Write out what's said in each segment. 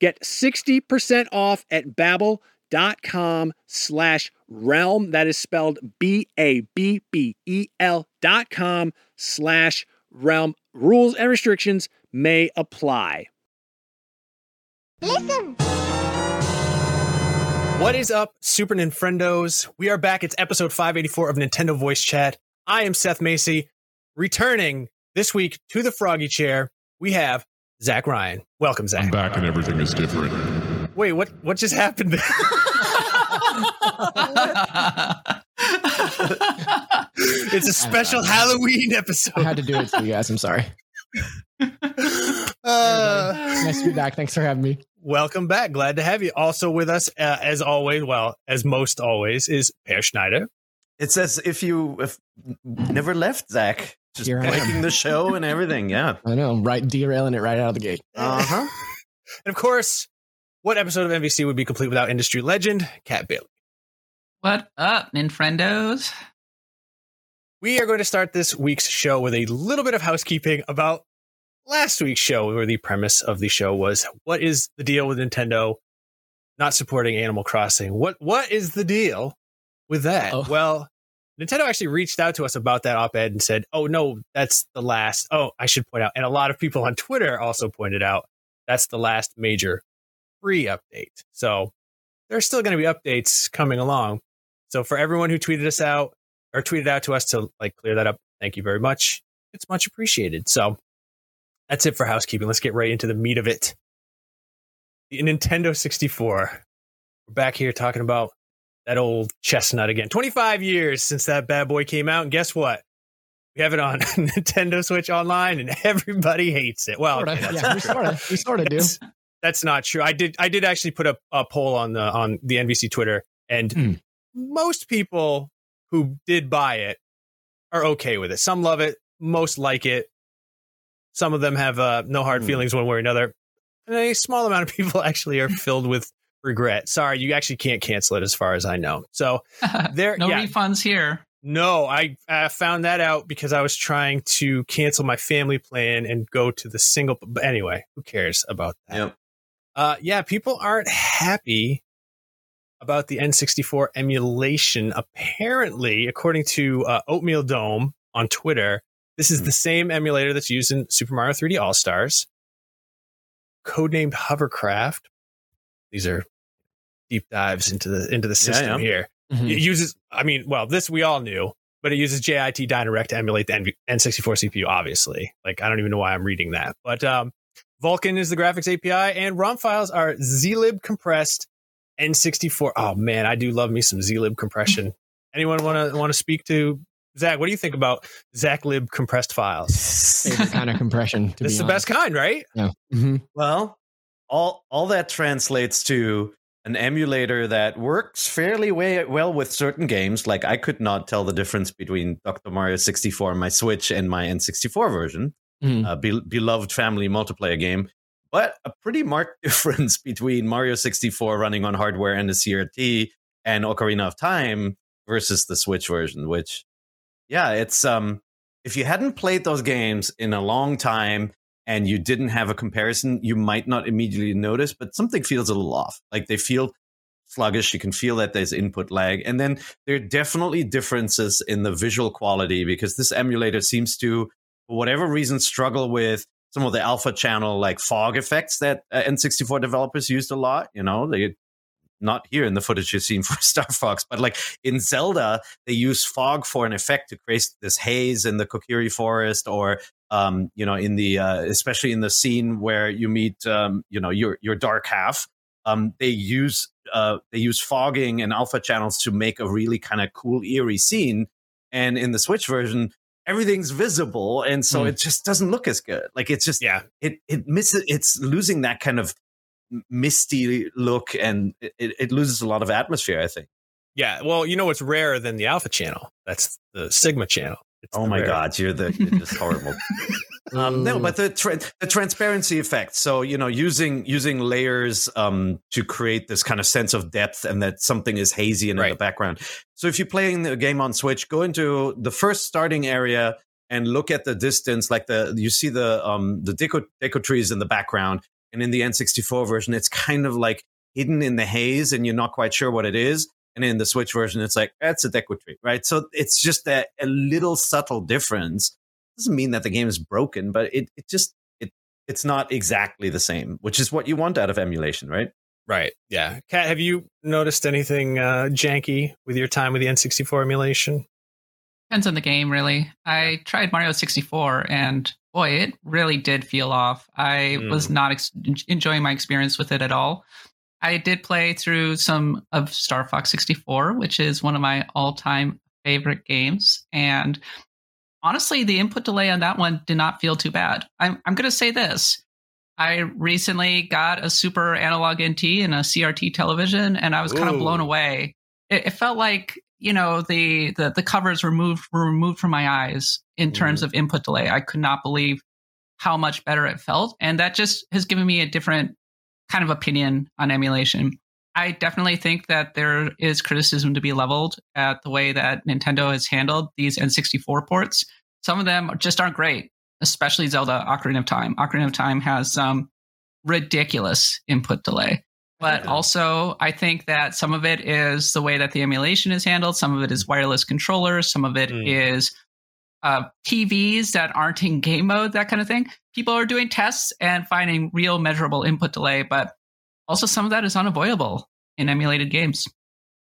Get 60% off at babbel.com slash realm. That is spelled B-A-B-B-E-L dot com slash realm. Rules and restrictions may apply. Listen. What is up, Super Nintendos? We are back. It's episode 584 of Nintendo Voice Chat. I am Seth Macy. Returning this week to the Froggy Chair, we have Zach Ryan. Welcome, Zach. I'm back and everything is different. Wait, what? What just happened? it's a special Halloween episode. I had to do it for you guys. I'm sorry. Uh, nice to be back. Thanks for having me. Welcome back. Glad to have you. Also with us, uh, as always, well, as most always, is Peer Schneider. It says if you have never left, Zach. Just Here breaking the show and everything. Yeah. I know. Right. Derailing it right out of the gate. Uh huh. and of course, what episode of NVC would be complete without industry legend, Kat Bailey? What up, Ninfriendos? We are going to start this week's show with a little bit of housekeeping about last week's show, where the premise of the show was what is the deal with Nintendo not supporting Animal Crossing? What What is the deal with that? Oh. Well, Nintendo actually reached out to us about that op ed and said, oh, no, that's the last. Oh, I should point out. And a lot of people on Twitter also pointed out that's the last major free update. So there's still going to be updates coming along. So for everyone who tweeted us out or tweeted out to us to like clear that up, thank you very much. It's much appreciated. So that's it for housekeeping. Let's get right into the meat of it. The Nintendo 64. We're back here talking about that old chestnut again. 25 years since that bad boy came out, and guess what? We have it on Nintendo Switch Online, and everybody hates it. Well, okay, that's yeah, we sort of we sort of do. That's, that's not true. I did I did actually put a, a poll on the on the NVC Twitter, and Hmm. most people who did buy it are okay with it. Some love it, most like it. Some of them have uh, no hard Hmm. feelings one way or another. And a small amount of people actually are filled with regret. Sorry, you actually can't cancel it as far as I know. So there, no yeah, refunds here. no, I uh, found that out because I was trying to cancel my family plan and go to the single. But anyway, who cares about that? Yep. Uh, yeah, people aren't happy about the N64 emulation. Apparently, according to uh, Oatmeal Dome on Twitter, this is Hmm. the same emulator that's used in Super Mario 3D All Stars, codenamed Hovercraft. These are deep dives into the into the system yeah. here. Mhm. It uses, I mean, well, this we all knew, but it uses JIT Dynarec to emulate the N- N64 CPU, obviously. Like, I don't even know why I'm reading that. But um, Vulkan is the graphics API, and ROM files are zlib compressed N64. Oh, man, I do love me some zlib compression. Anyone want to want to speak to Zach? What do you think about Zachlib compressed files? Favorite kind of compression. To This be is the best kind, right? Yeah. hmm Well, all all that translates to an emulator that works fairly way, well with certain games. Like I could not tell the difference between Dr. Mario 64 on my Switch and my N64 version, Mhm. a be- beloved family multiplayer game. But a pretty marked difference between Mario 64 running on hardware and the CRT and Ocarina of Time versus the Switch version, which yeah, it's um if you hadn't played those games in a long time and you didn't have a comparison, you might not immediately notice, but something feels a little off. Like they feel sluggish. You can feel that there's input lag. And then there are definitely differences in the visual quality because this emulator seems to, for whatever reason, struggle with some of the alpha channel like fog effects that uh, N64 developers used a lot. You know, they not here in the footage you've seen for Star Fox, but like in Zelda, they use fog for an effect to create this haze in the Kokiri forest, or um, you know, in the uh, especially in the scene where you meet um, you know your your dark half. Um, they use uh, they use fogging and alpha channels to make a really kind of cool eerie scene. And in the Switch version, everything's visible, and so Hmm. it just doesn't look as good. Like it's just Yeah. it it misses it's losing that kind of misty look and it, it loses a lot of atmosphere i think Yeah. Well, you know what's rarer than the Alpha channel? That's the Sigma channel. It's oh my rare. god you're the you're just horrible um, no but the tra- the transparency effect so you know using using layers um, to create this kind of sense of depth and that something is hazy and in the background so if you're playing the game on switch go into the first starting area and look at the distance like the you see the um the Deku Deku trees in the background and in the n64 version it's kind of like hidden in the haze and you're not quite sure what it is and in the switch version it's like that's a Deku tree right so it's just a, a little subtle difference doesn't mean that the game is broken but it, it just it it's not exactly the same which is what you want out of emulation right Right. Yeah. Kat, have you noticed anything uh, janky with your time with the N64 emulation? Depends on the game, really. I tried Mario 64, and boy, it really did feel off. I Mm. was not ex- enjoying my experience with it at all. I did play through some of Star Fox 64, which is one of my all time favorite games. And honestly, the input delay on that one did not feel too bad. I'm, I'm going to say this. I recently got a super analog NT and a CRT television, and I was kind of blown away. It, it felt like you know the, the the covers were moved were removed from my eyes in terms of input delay. I could not believe how much better it felt, and that just has given me a different kind of opinion on emulation. I definitely think that there is criticism to be leveled at the way that Nintendo has handled these N64 ports. Some of them just aren't great, especially Zelda Ocarina of Time. Ocarina of Time has some ridiculous input delay. But also, I think that some of it is the way that the emulation is handled. Some of it is wireless controllers. Some of it Mm. is uh, TVs that aren't in game mode, that kind of thing. People are doing tests and finding real measurable input delay, but also some of that is unavoidable in emulated games.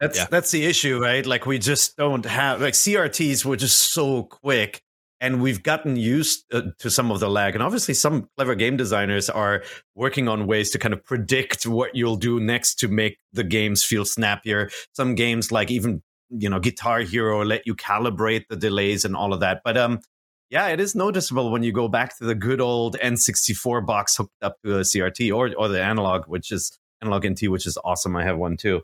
That's Yeah. that's the issue, right? Like we just don't have like CRTs were just so quick and we've gotten used uh, to some of the lag. And obviously, some clever game designers are working on ways to kind of predict what you'll do next to make the games feel snappier. Some games, like even you know Guitar Hero, let you calibrate the delays and all of that. But um, yeah, it is noticeable when you go back to the good old N64 box hooked up to a CRT or or the analog, which is analog NT, which is awesome. I have one too.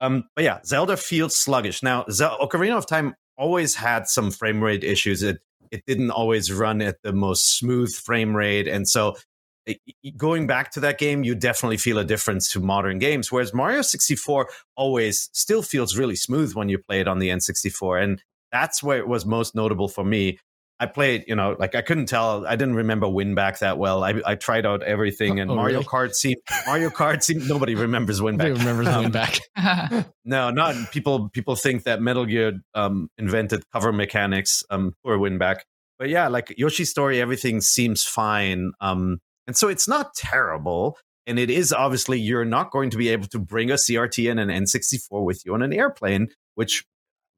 Um, but yeah, Zelda feels sluggish. Now, Zel- Ocarina of Time always had some frame rate issues. It it didn't always run at the most smooth frame rate, and so going back to that game, you definitely feel a difference to modern games. Whereas Mario 64 always still feels really smooth when you play it on the N64, and that's where it was most notable for me. I played, you know, like I couldn't tell. I didn't remember Winback that well. I, I tried out everything, and Oh, Mario really? Kart seemed Mario Kart seemed nobody remembers Nobody Winback. remembers Um, going back. No, not people. People think that Metal Gear um, invented cover mechanics um, for Winback, but yeah, like Yoshi's story, everything seems fine, um, and so it's not terrible. And it is obviously you're not going to be able to bring a CRT and an N64 with you on an airplane, which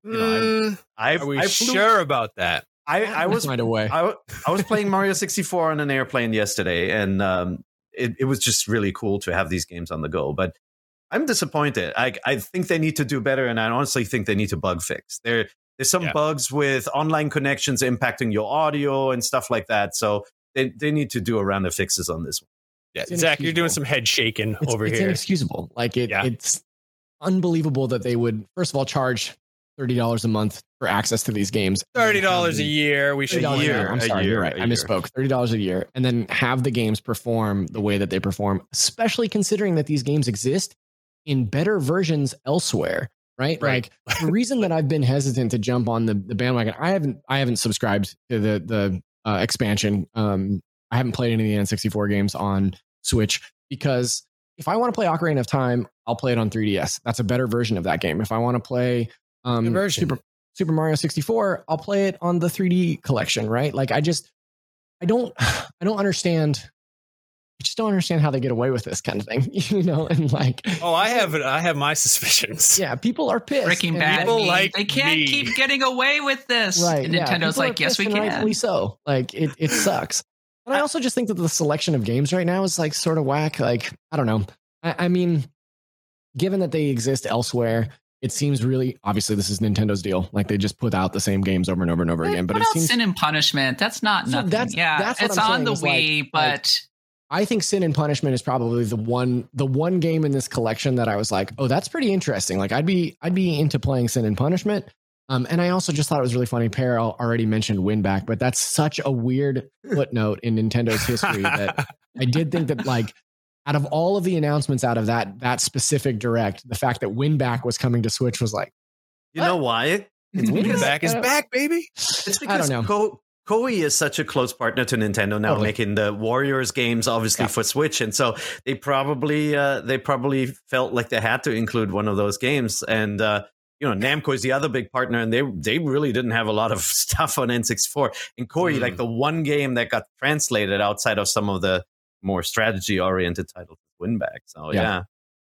you know, Mm, I've, are we I flew- sure about that? I, I was find a way. I, w- I was playing Mario 64 on an airplane yesterday, and um, it, it was just really cool to have these games on the go. But I'm disappointed. I, I think they need to do better, and I honestly think they need to bug fix. There, there's some Yeah. bugs with online connections impacting your audio and stuff like that. So they, they need to do a round of fixes on this one. Yeah, It's Zach, you're doing some head shaking It's, over it's here. It's inexcusable. Like it, Yeah. it's unbelievable that they would first of all charge thirty dollars a month for access to these games. Thirty dollars a year. We should $30 a year, year. I'm a sorry, year, you're right. I year. misspoke. Thirty dollars a year, and then have the games perform the way that they perform, especially considering that these games exist in better versions elsewhere. Right? Right. Like the reason that I've been hesitant to jump on the, the bandwagon, I haven't I haven't subscribed to the the uh, expansion. Um, I haven't played any of the N64 games on Switch because if I want to play Ocarina of Time, I'll play it on 3DS. That's a better version of that game. If I want to play um, Super Super Mario 64, I'll play it on the 3D collection, right? Like I just I don't I don't understand I just don't understand how they get away with this kind of thing, you know? And like Oh, I have I have my suspicions. yeah, people are pissed. Breaking Bad. people mean, like they can't me. keep getting away with this. Right. And Nintendo's people are like, yes, we can. rightfully so. Like it, it sucks. And I also just think that the selection of games right now is like sort of whack. Like, I don't know. I, I mean, given that they exist elsewhere, it seems really obviously this is Nintendo's deal. Like they just put out the same games over and over and over again. But what it else seems Sin and Punishment? That's not So nothing. that's- yeah, that's what it's I'm on saying the is, like- Wii, like- but I think Sin and Punishment is probably the one the one game in this collection that I was like, oh, that's pretty interesting. Like I'd be I'd be into playing Sin and Punishment. Um, and I also just thought it was really funny. Peer already mentioned Winback, but that's such a weird footnote in Nintendo's history that I did think that like out of all of the announcements out of that that specific direct, the fact that Winback was coming to Switch was like, You know why? It's Winback? because Back is back, baby. It's I don't know. Ko- Koei is such a close partner to Nintendo now, Totally. making the Warriors games obviously Yeah. for Switch, and so they probably uh, they probably felt like they had to include one of those games. And uh, you know, Namco is the other big partner, and they they really didn't have a lot of stuff on N64. And Koei, Mm. like the one game that got translated outside of some of the more strategy oriented titles, Winback. So Yeah. yeah.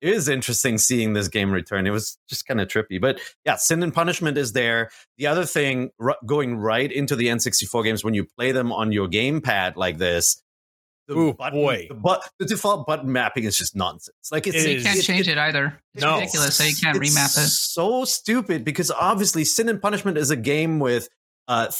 It is interesting seeing this game return. It was just kind of trippy, but yeah, Sin and Punishment is there. The other thing, r- going right into the N64 games when you play them on your gamepad like this, the Ooh, button, boy. the, bu- the default button mapping is just nonsense. Like it's, It you is. can't change it either. It's No. ridiculous. So you can't it's remap it. So stupid because obviously Sin and Punishment is a game with uh,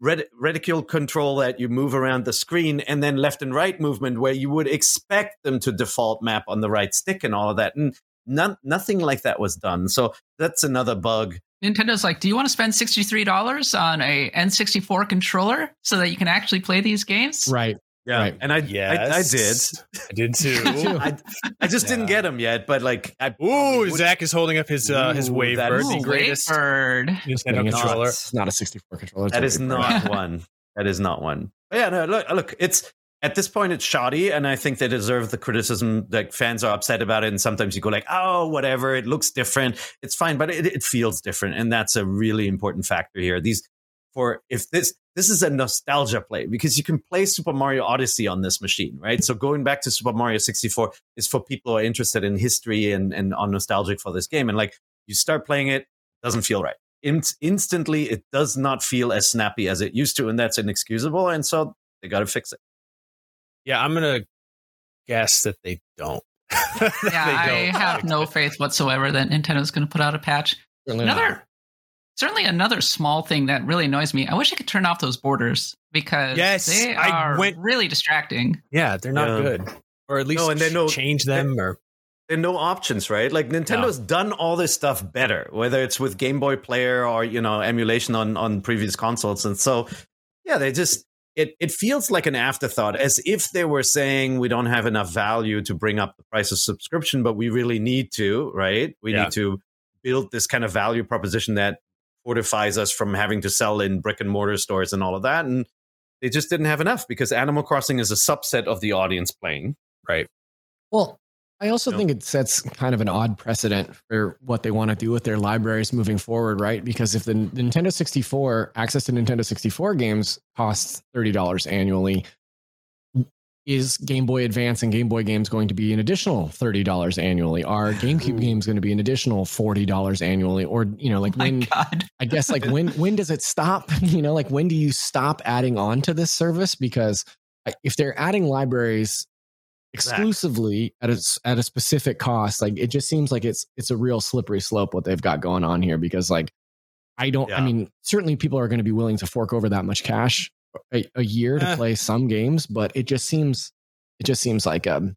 red, reticule control that you move around the screen and then left and right movement where you would expect them to default map on the right stick and all of that. And none, nothing like that was done. So that's another bug. Nintendo's like, do you want to spend $63 on a N64 controller so that you can actually play these games? right. Yeah. Right. And I, Yes, I, I did too. Me too. I did. I, I just didn't get them yet, but like, I Ooh, would- Zach is holding up his uh, his Ooh, Wave that Bird, the greatest Wavebird. Nintendo It's controller. It's not a 64 controller. it's That a is Wii Bird. not one. That is not one. But yeah, no, look, look, it's at this point it's shoddy, and I think they deserve the criticism. Like fans are upset about it, and sometimes you go like, "Oh, whatever, it looks different, it's fine," but it, it feels different, and that's a really important factor here. These for if this this is a nostalgia play because you can play Super Mario Odyssey on this machine, right? So going back to Super Mario 64 is for people who are interested in history and and are nostalgic for this game, and like you start playing it, doesn't feel right. in- instantly it does not feel as snappy as it used to, and that's inexcusable. And so they got to fix it. Yeah, I'm gonna guess that they don't. That Yeah, they I don't have no faith whatsoever that Nintendo's going to put out a patch. Certainly not. Another, certainly another small thing that really annoys me. I wish I could turn off those borders because Yes, they I are went- really distracting. Yeah, they're not Yeah. good, or at least No, and they know- change them. Or There are no options, right? Like Nintendo's done all this stuff better, whether it's with Game Boy Player or you know emulation on on previous consoles, and so yeah, they just it it feels like an afterthought, as if they were saying we don't have enough value to bring up the price of subscription, but we really need to, right? We Yeah. need to build this kind of value proposition that fortifies us from having to sell in brick and mortar stores and all of that, and they just didn't have enough because Animal Crossing is a subset of the audience playing. right, Well, I also No. think it sets kind of an odd precedent for what they want to do with their libraries moving forward, right? Because if the Nintendo 64 access to Nintendo 64 games costs $30 annually, is Game Boy Advance and Game Boy games going to be an additional $30 annually? Are GameCube Ooh. games going to be an additional $40 annually? Or, you know, like My when God. I guess like when when does it stop? You know, like when do you stop adding on to this service? Because uh, if they're adding libraries exclusively at a at a specific cost, like it just seems like it's it's a real slippery slope what they've got going on here. Because like I don't, I mean, certainly people are going to be willing to fork over that much cash a, a year to Eh. play some games, but it just seems it just seems like um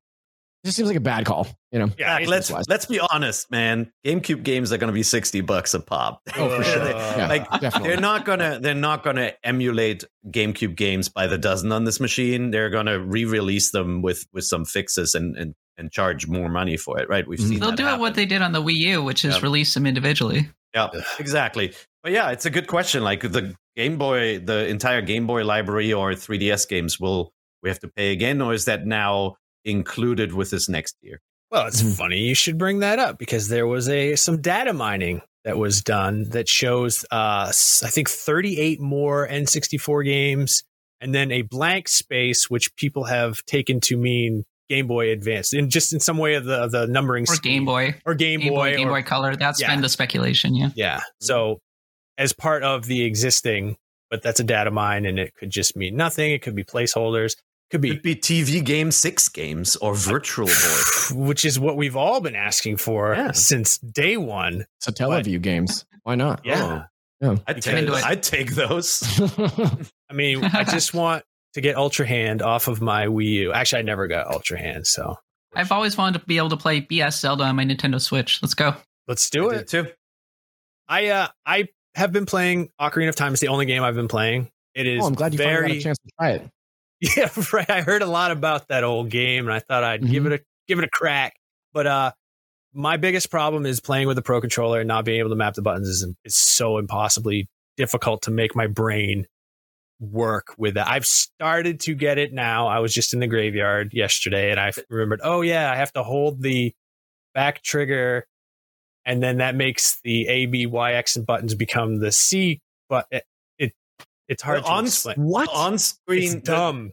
it just seems like a bad call. You know, Yeah, let's business-wise. let's be honest, man. GameCube games are going to be sixty bucks a pop. Oh, for sure. They- Yeah, like definitely. they're not gonna they're not gonna emulate GameCube games by the dozen on this machine. They're gonna re-release them with with some fixes and and, and charge more money for it. Right? We've Mhm. seen They'll that do it happen. what they did on the Wii U, which is Yeah. release them individually. Yeah, exactly. But yeah, it's a good question. Like the Game Boy, the entire Game Boy library or 3DS games, will we have to pay again, or is that now included with this next year? Well, it's Mhm. funny you should bring that up because there was a some data mining that was done that shows uh s- I think 38 more N64 games and then a blank space which people have taken to mean Game Boy Advance and just in some way of the the numbering Or scheme. Game Boy. or Game, Game Boy, Boy, Game or- Boy Color. That's Yeah. been the speculation, yeah. yeah. So as part of the existing but that's a data mine and it could just mean nothing it could be placeholders could be Could be TV game six games or Virtual Boy. which is what we've all been asking for Yeah. since day one. so Teleview games. Why not? Yeah. Yeah. I'd take, can do it. I'd take those. I mean, I just want to get Ultra Hand off of my Wii U. Actually, I never got Ultra Hand, so I've always wanted to be able to play BS Zelda on my Nintendo Switch. Let's go. let's do I it. too. I uh, I have been playing Ocarina of Time. It's the only game I've been playing. It is oh, I'm glad you finally got a chance to try it. yeah right. I heard a lot about that old game, and I thought I'd give Mhm. it a give it a crack. But uh, my biggest problem is playing with the Pro controller and not being able to map the buttons is is so impossibly difficult to make my brain work with that. I've started to get it now. I was just in the graveyard yesterday and I remembered, oh yeah, I have to hold the back trigger and then that makes the A, B, Y, X and buttons become the C, but it, it it's hard Well, on to explain. What on screen? It's the- dumb.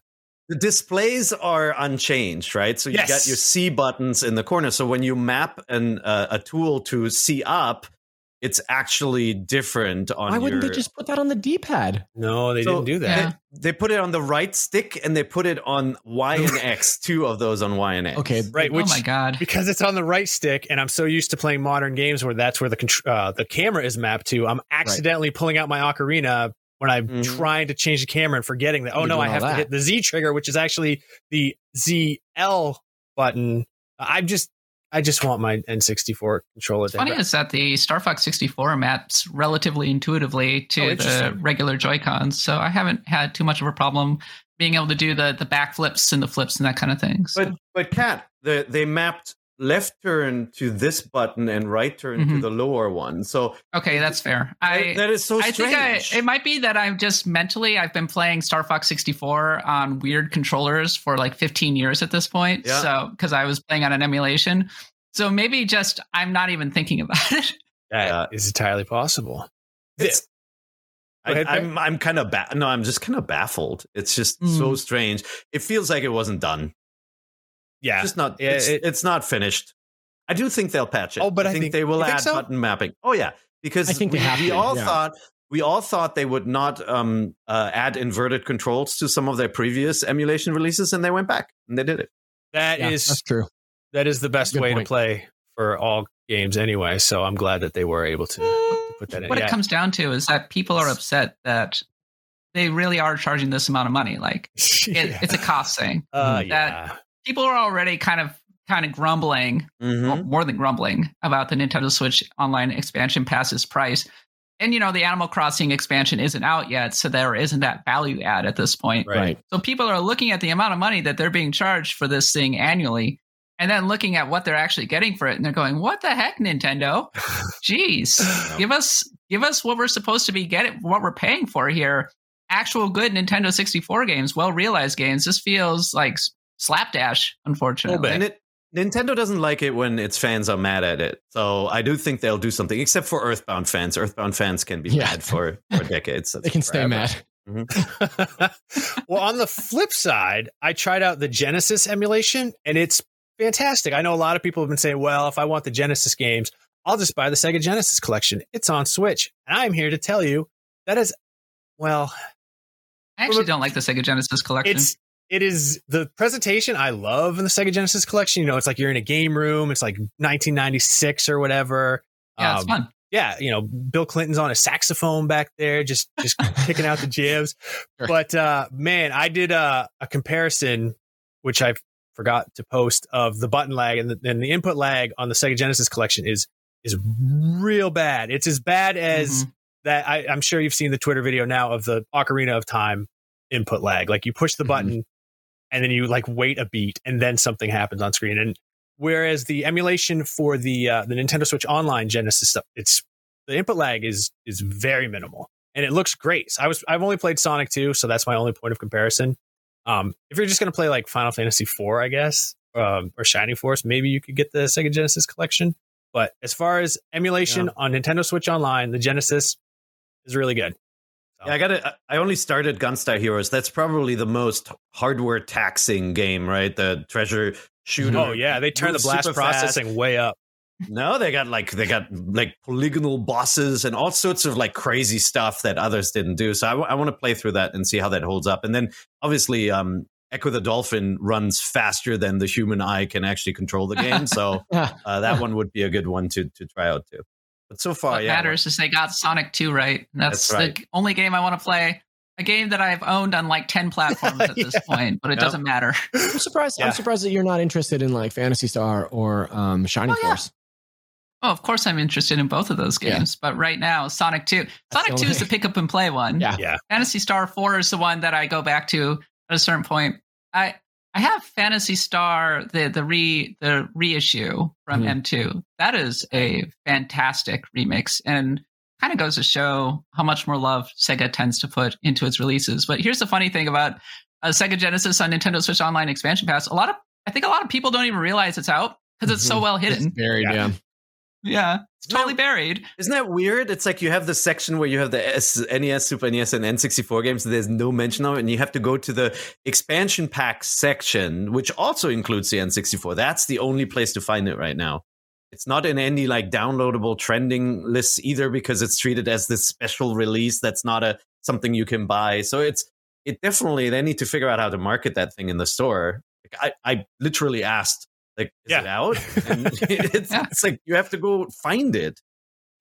The displays are unchanged, right? So you Yes. got your C buttons in the corner. So when you map an uh, a tool to C up, it's actually different on. Why wouldn't your, they just put that on the D-pad? No, they So- didn't do that. Yeah. They put it on the right stick and they put it on Y and X. Two of those on Y and X. Okay, Right, which oh my god. because it's on the right stick and I'm so used to playing modern games where that's where the uh, the camera is mapped to. I'm accidentally pulling out my ocarina when I'm Mhm. trying to change the camera and forgetting that oh You're no, I doing all have to hit the Z trigger, which is actually the ZL button. I'm just I just want my N64 controller. to Funny is that the Star Fox 64 maps relatively intuitively Oh, to the regular Joy Cons, so I haven't had too much of a problem being able to do the the back flips and the flips and that kind of thing. So, But but Kat, the, they mapped left turn to this button and right turn to Mhm. the lower one. So okay, that's fair. I that is so I strange. think I, it might be that I'm just mentally I've been playing Star Fox 64 on weird controllers for like 15 years at this point. Yeah. So because I was playing on an emulation, so maybe just I'm not even thinking about it. That is entirely possible. It's, Go ahead, I, I'm I'm kind of ba- no, I'm just kind of baffled. It's just Mm. so strange. It feels like it wasn't done. Yeah, Just not. Yeah, it's, it- it's not finished. I do think they'll patch it. Oh, but I think, think- they will you add so? button mapping. Oh yeah, because I think we, we to, all yeah. thought we all thought they would not um, uh, add inverted controls to some of their previous emulation releases, and they went back and they did it. That Yeah, is that's true. that is the best Good way point. to play for all games anyway. So I'm glad that they were able to, to put that in. what Yeah. it comes down to is that people are upset that they really are charging this amount of money. Like it, Yeah. it's a cost thing. Uh, that- yeah. People are already kind of kind of grumbling, Mhm. more than grumbling about the Nintendo Switch Online expansion pass's price. And you know the Animal Crossing expansion isn't out yet, so there isn't that value add at this point. Right. Right. So people are looking at the amount of money that they're being charged for this thing annually, and then looking at what they're actually getting for it, and they're going, "What the heck, Nintendo? Jeez, give us give us what we're supposed to be getting, what we're paying for here. Actual good Nintendo 64 games, well realized games. This feels like s- slapdash, unfortunately. And it, Nintendo doesn't like it when its fans are mad at it. So I do think they'll do something, except for Earthbound fans. Earthbound fans can be Yeah. mad for, for decades. They can stay Forever. mad. Mm-hmm. well, on the flip side, I tried out the Genesis emulation and it's fantastic. I know a lot of people have been saying, well, if I want the Genesis games, I'll just buy the Sega Genesis collection. It's on Switch. And I'm here to tell you that is, well, I actually don't like the Sega Genesis collection. it's it is the presentation I love in the Sega Genesis collection. You know, it's like you're in a game room. It's like 1996 or whatever. yeah, it's Um, fun. yeah, you know, Bill Clinton's on a saxophone back there, just just kicking out the jibs. Sure. But uh, man, I did a, a comparison, which I forgot to post of the button lag and the, and the input lag on the Sega Genesis collection is is real bad. It's as bad as Mhm. that. I, I'm sure you've seen the Twitter video now of the Ocarina of Time input lag. Like you push the Mhm. button and then you like wait a beat and then something happens on screen. And whereas the emulation for the uh, the Nintendo Switch Online Genesis stuff, it's the input lag is is very minimal and it looks great. So I was I've only played Sonic 2, so that's my only point of comparison. Um, if you're just gonna play like Final Fantasy 4, I guess, um, or Shining Force, maybe you could get the Sega Genesis collection. But as far as emulation on Nintendo Switch Online, the Genesis is really good. Yeah, I got to I only started Gunstar Heroes. That's probably the most hardware taxing game, right? The treasure shooter. Oh yeah, they turn the blast super fast. processing way up. No, they got like they got like polygonal bosses and all sorts of like crazy stuff that others didn't do. So I, want to play through that and see how that holds up. And then obviously, um, Ecco the Dolphin runs faster than the human eye can actually control the game. So uh, that one would be a good one to to try out too. But so far, what yeah, matters is they got Sonic 2 right. That's, That's right. the only game I want to play. A game that I've owned on like 10 platforms at this point, but it Yep. doesn't matter. I'm surprised. Yeah. I'm surprised that you're not interested in like Phantasy Star or um, Shining Oh, yeah. Force. Oh, of course I'm interested in both of those Yeah. games, but right now Sonic 2. Sonic 2 is the pick up and play one. Yeah. Yeah. Phantasy Star 4 is the one that I go back to at a certain point. I I have Phantasy Star the the re the reissue from Mhm. M2. That is a fantastic remix and kind of goes to show how much more love Sega tends to put into its releases. But here's the funny thing about uh, Sega Genesis on Nintendo Switch Online expansion pass. A lot of I think a lot of people don't even realize it's out because it's so Mhm. well It's hidden. buried. Yeah. Yeah. Yeah, it's totally buried. Isn't that weird? It's like you have the section where you have the S- NES, Super NES, and N64 games. And there's no mention of it, and you have to go to the expansion pack section, which also includes the N64. That's the only place to find it right now. It's not in any like downloadable trending lists either because it's treated as this special release. That's not a something you can buy. So it's it definitely they need to figure out how to market that thing in the store. Like, I I literally asked like is Yeah. it out? It's, Yeah. it's like you have to go find it.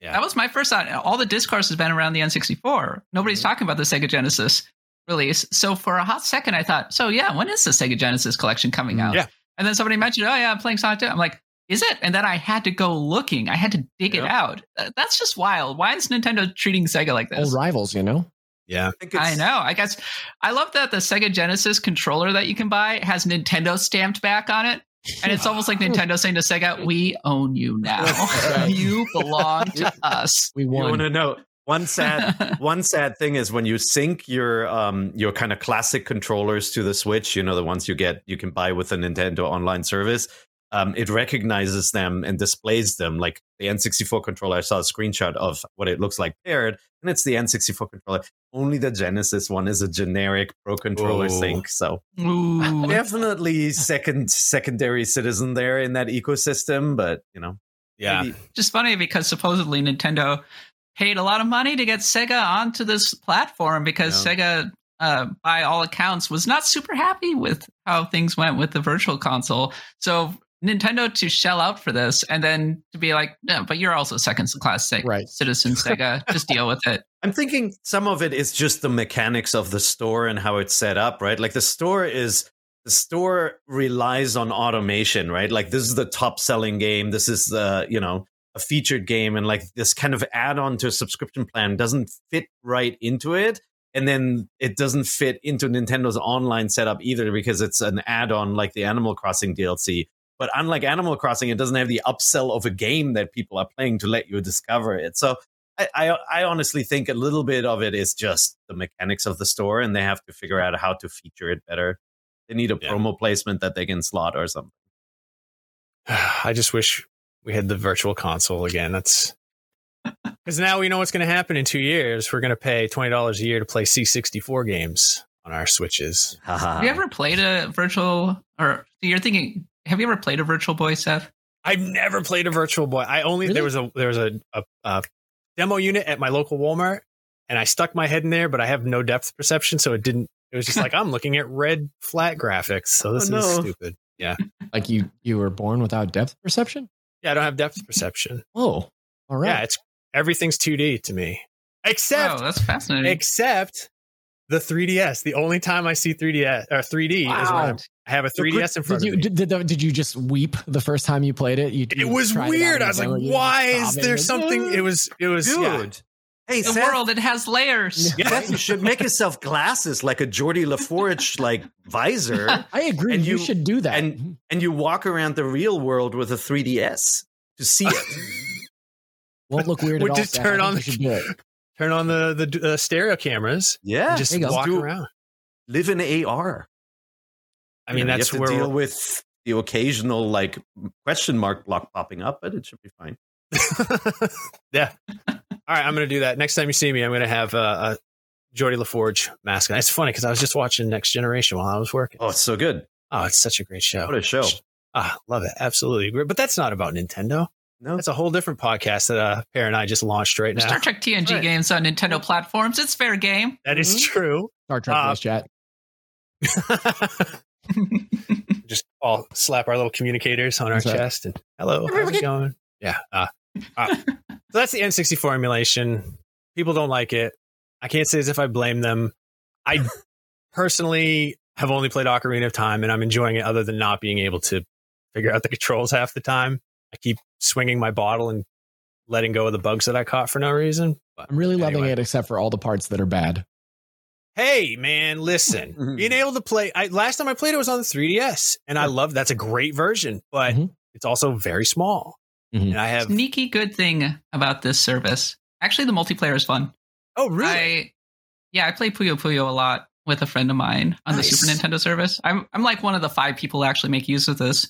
Yeah. That was my first thought. All the discourse has been around the N64. Nobody's Mm-hmm. talking about the Sega Genesis release. So for a hot second, I thought, so yeah, when is the Sega Genesis collection coming out? Yeah. And then somebody mentioned, oh yeah, I'm playing Sonic 2. I'm like, is it? And then I had to go looking. I had to dig it out. That's just wild. Why is Nintendo treating Sega like this? Old rivals, you know. Yeah. I, think I know. I guess I love that the Sega Genesis controller that you can buy has Nintendo stamped back on it. And it's almost like Nintendo saying to Sega, "We own you now. right. you belong to us." We You want to know one sad one sad thing is when you sync your um your kind of classic controllers to the Switch, you know the ones you get you can buy with the Nintendo online service. Um, it recognizes them and displays them like the N64 controller. I saw a screenshot of what it looks like paired, and it's the N64 controller. Only the Genesis one is a generic Pro controller Ooh. sync. So Ooh. definitely second secondary citizen there in that ecosystem. But you know, Yeah. maybe- just funny because supposedly Nintendo paid a lot of money to get Sega onto this platform because Yeah. Sega, uh, by all accounts, was not super happy with how things went with the Virtual Console. So Nintendo to shell out for this and then to be like, no, but you're also second class Sega, Right. citizen Sega. Just deal with it. I'm thinking some of it is just the mechanics of the store and how it's set up, right? Like the store is the store relies on automation, right? Like this is the top selling game. This is the, you know, a featured game and like this kind of add on to a subscription plan doesn't fit right into it. And then it doesn't fit into Nintendo's online setup either because it's an add on like the Animal Crossing DLC. But unlike Animal Crossing, it doesn't have the upsell of a game that people are playing to let you discover it. So I, I, I honestly think a little bit of it is just the mechanics of the store, and they have to figure out how to feature it better. They need a Yeah. promo placement that they can slot or something. I just wish we had the virtual console again. That's because now we know what's going to happen in two years. We're going to pay twenty dollars a year to play C64 games on our Switches. Have you ever played a virtual, or you're thinking, have you ever played a Virtual Boy, Seth? I've never played a Virtual Boy. I only Really? there was a there was a, a, a demo unit at my local Walmart, and I stuck my head in there, but I have no depth perception, so it didn't. It was just like I'm looking at red flat graphics, so this Oh, is stupid. Yeah, Like you you were born without depth perception? yeah, I don't have depth perception. Oh, all right. Yeah, it's everything's 2D to me, except oh, that's fascinating. except the 3DS. The only time I see 3DS or 3D is when I'm- I have a 3DS in front Did you of me. did, did, did you just weep the first time you played it? You, it was weird. out I was like, and you were why is there something? It was it was Dude, yeah. hey, the Seth, world, it has layers. Yeah. Seth, you should make yourself glasses like a Geordi LaForge like visor, I agree. And you, you- should do that. and and you walk around the real world with a 3DS to see it. Won't look weird Would at all. just turn on think you should do it. Turn on the the uh, stereo cameras. yeah, just there you go. walk around. live in AR. I mean, You know, that's you have where to deal with the occasional like question mark block popping up, but it should be fine. yeah. All right, I'm gonna do that. Next time you see me, I'm gonna have uh, a Geordi LaForge mask. on. It's funny because I was just watching Next Generation while I was working. Oh, it's so good. Oh, it's such a great show. What a show. Ah, love it. Absolutely great. But that's not about Nintendo. No, it's a whole different podcast that uh, Peer and I just launched right now. Star Trek TNG Right. games on Nintendo platforms. It's fair game. That is Mhm. true. Star Trek Uh, voice chat. just all slap our little communicators on our That's right. chest and hello, how's it going? Yeah. Uh, uh, so that's the N64 emulation. People don't like it. I can't say as if I blame them. I personally have only played Ocarina of Time and I'm enjoying it other than not being able to figure out the controls half the time. I keep swinging my bottle and letting go of the bugs that I caught for no reason. But I'm really loving it, except for all the parts that are bad. Hey man, listen. Being able to play I last time I played it was on the 3DS and I love that's a great version, but Mhm. it's also very small. Mhm. And I have Sneaky good thing about this service. Actually, the multiplayer is fun. Oh really? I, yeah, I play Puyo Puyo a lot with a friend of mine on Nice. the Super Nintendo service. I'm I'm like one of the five people who actually make use of this.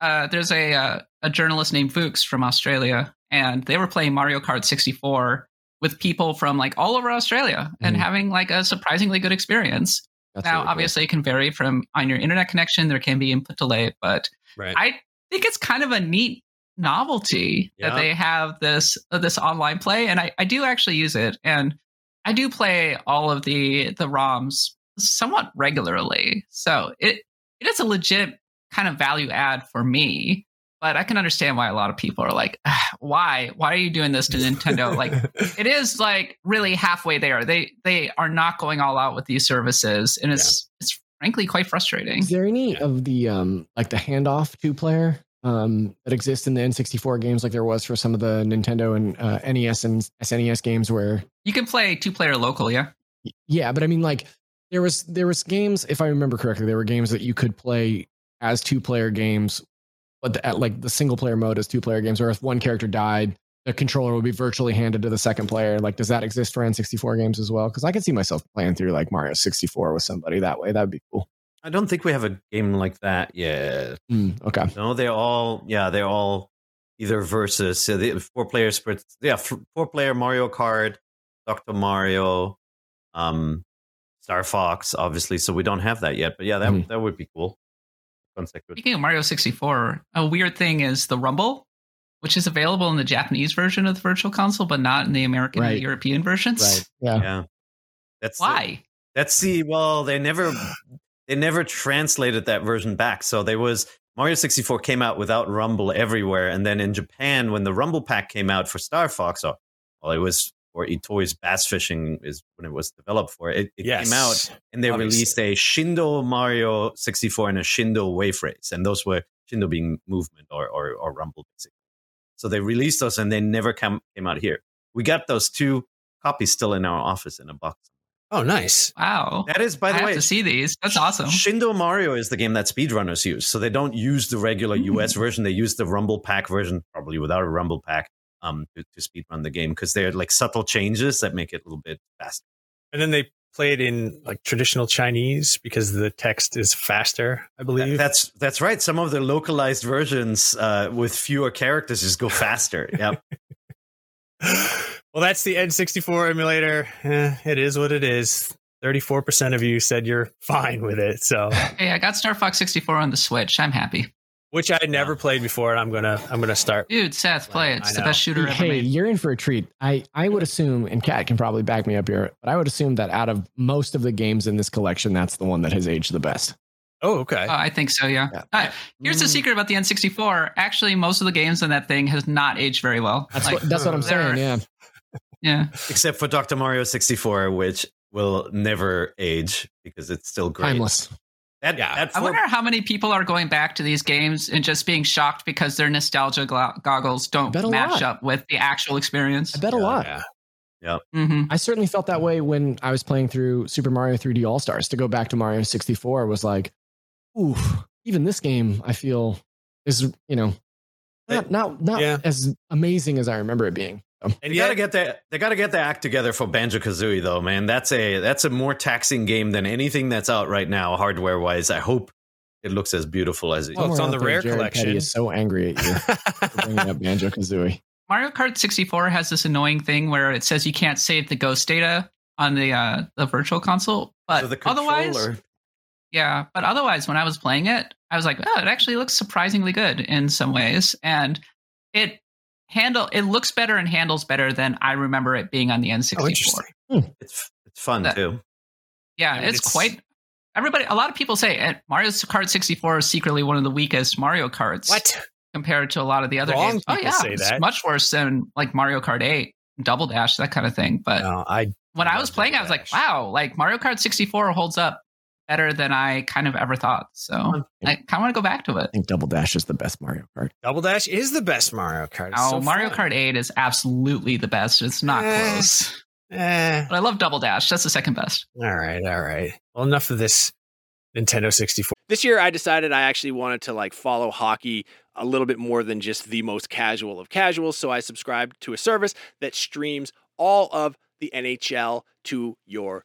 Uh, there's a uh, a journalist named Fuchs from Australia, and they were playing Mario Kart 64 with people from like all over Australia and Mhm. having like a surprisingly good experience. That's now, really cool. obviously, it can vary from on your internet connection. There can be input delay, but right. I think it's kind of a neat novelty Yeah. that they have this uh, this online play, and I, I do actually use it, and I do play all of the the ROMs somewhat regularly. So it it is a legit kind of value add for me. But I can understand why a lot of people are like, "Ah, why? Why are you doing this to Nintendo? like it is like really halfway there. They they are not going all out with these services, and it's it's frankly quite frustrating. Is there any Yeah. of the um like the handoff two player um that exists in the N64 games like there was for some of the Nintendo and uh, NES and SNES games where You can play two player local, yeah. yeah, but I mean like there was there was games if I remember correctly there were games that you could play as two player games but the, at like the single player mode as two player games or if one character died the controller would be virtually handed to the second player like does that exist for N64 games as well cuz I could see myself playing through like Mario 64 with somebody that way that'd be cool. I don't think we have a game like that yet. Mm, okay. No, they're all yeah, they're all either versus so the four players split. Yeah, four player Mario Kart, Doctor Mario, um, Star Fox, obviously. So we don't have that yet, but yeah, that Mhm. that would be cool. Consecutive. Speaking of Mario 64, a weird thing is the rumble, which is available in the Japanese version of the Virtual Console, but not in the American Right. and European versions. Right. Yeah. Yeah. That's the- Why? That's the well, they never they never translated that version back. So there was Mario 64 came out without Rumble everywhere, and then in Japan, when the Rumble pack came out for Star Fox, or well, it was for Itoi's Bass Fishing is when it was developed for. It, it yes. came out and they Obviously. released a Shindo Mario 64 and a Shindo Wave Race, and those were Shindo being movement or or, or Rumble basically. So they released those, and they never come came out here. We got those two copies still in our office in a box. Oh, nice. Wow. That is, by I the have way, to see these. That's awesome. Shindo Mario is the game that speedrunners use. So they don't use the regular US hmm. version. They use the Rumble Pack version, probably without a Rumble Pack, um, to, to speedrun the game because they're like subtle changes that make it a little bit faster. And then they play it in like traditional Chinese because the text is faster, I That- believe. that's that's right. Some of the localized versions uh, with fewer characters just go faster. Yep. well, that's the N64 emulator. Eh, it is what it is. 34% of you said you're fine with it. So, Hey, I got Star Fox 64 on the Switch. I'm happy. Which I had never played before and I'm going to I'm going to start. Dude, Seth, play it. It's the best shooter ever Hey, made. you're in for a treat. I, I would assume, and Kat can probably back me up here, but I would assume that out of most of the games in this collection, that's the one that has aged the best. Oh, okay. Uh, I think so, yeah. Yeah. Uh, here's the Mm. secret about the N64. Actually, most of the games in that thing has not aged very well. That's, Like, what, that's what I'm saying. Yeah. yeah. Except for Dr. Mario 64, which will never age because it's still great. Timeless. That, Yeah. that I wonder how many people are going back to these games and just being shocked because their nostalgia glo- goggles don't match lot. up with the actual experience. I bet a Yeah, lot. Yeah. hmm I certainly felt that way when I was playing through Super Mario 3D All Stars. To go back to Mario 64 was like, ooh, even this game I feel is, you know, not not not Yeah. as amazing as I remember it being. So, And They yet, gotta get their they gotta get their act together for Banjo Kazooie though, man. That's a that's a more taxing game than anything that's out right now, hardware wise. I hope it looks as beautiful as it. Well, it's on the Rare Jared collection. Petty is so angry at you for bringing up Banjo Kazooie. Mario Kart 64 has this annoying thing where it says you can't save the ghost data on the uh, the virtual console, but So the otherwise, yeah. But otherwise, when I was playing it, I was like, oh, it actually looks surprisingly good in some ways, and it handle it looks better and handles better than I remember it being on the N64. Oh, interesting. it's it's fun That- too. Yeah, I mean, it's, it's- quite. Everybody, a lot of people say eh, Mario Kart 64 is secretly one of the weakest Mario Karts What? compared to a lot of the other Wrong games. Oh yeah, say it's that. much worse than like Mario Kart 8, Double Dash, that kind of thing. But No, I when I love was playing, I Double was like, wow, like Mario Kart 64 holds up better than I kind of ever thought. So I kind of want to go back to it. I think Double Dash is the best Mario Kart. Double Dash is the best Mario Kart. It's Oh, so Mario fun. Kart 8 is absolutely the best. It's not Eh. close. Eh. But I love Double Dash. That's the second best. All right, all right. Well, enough of this Nintendo 64. This year, I decided I actually wanted to like follow hockey a little bit more than just the most casual of casuals. So I subscribed to a service that streams all of the NHL to your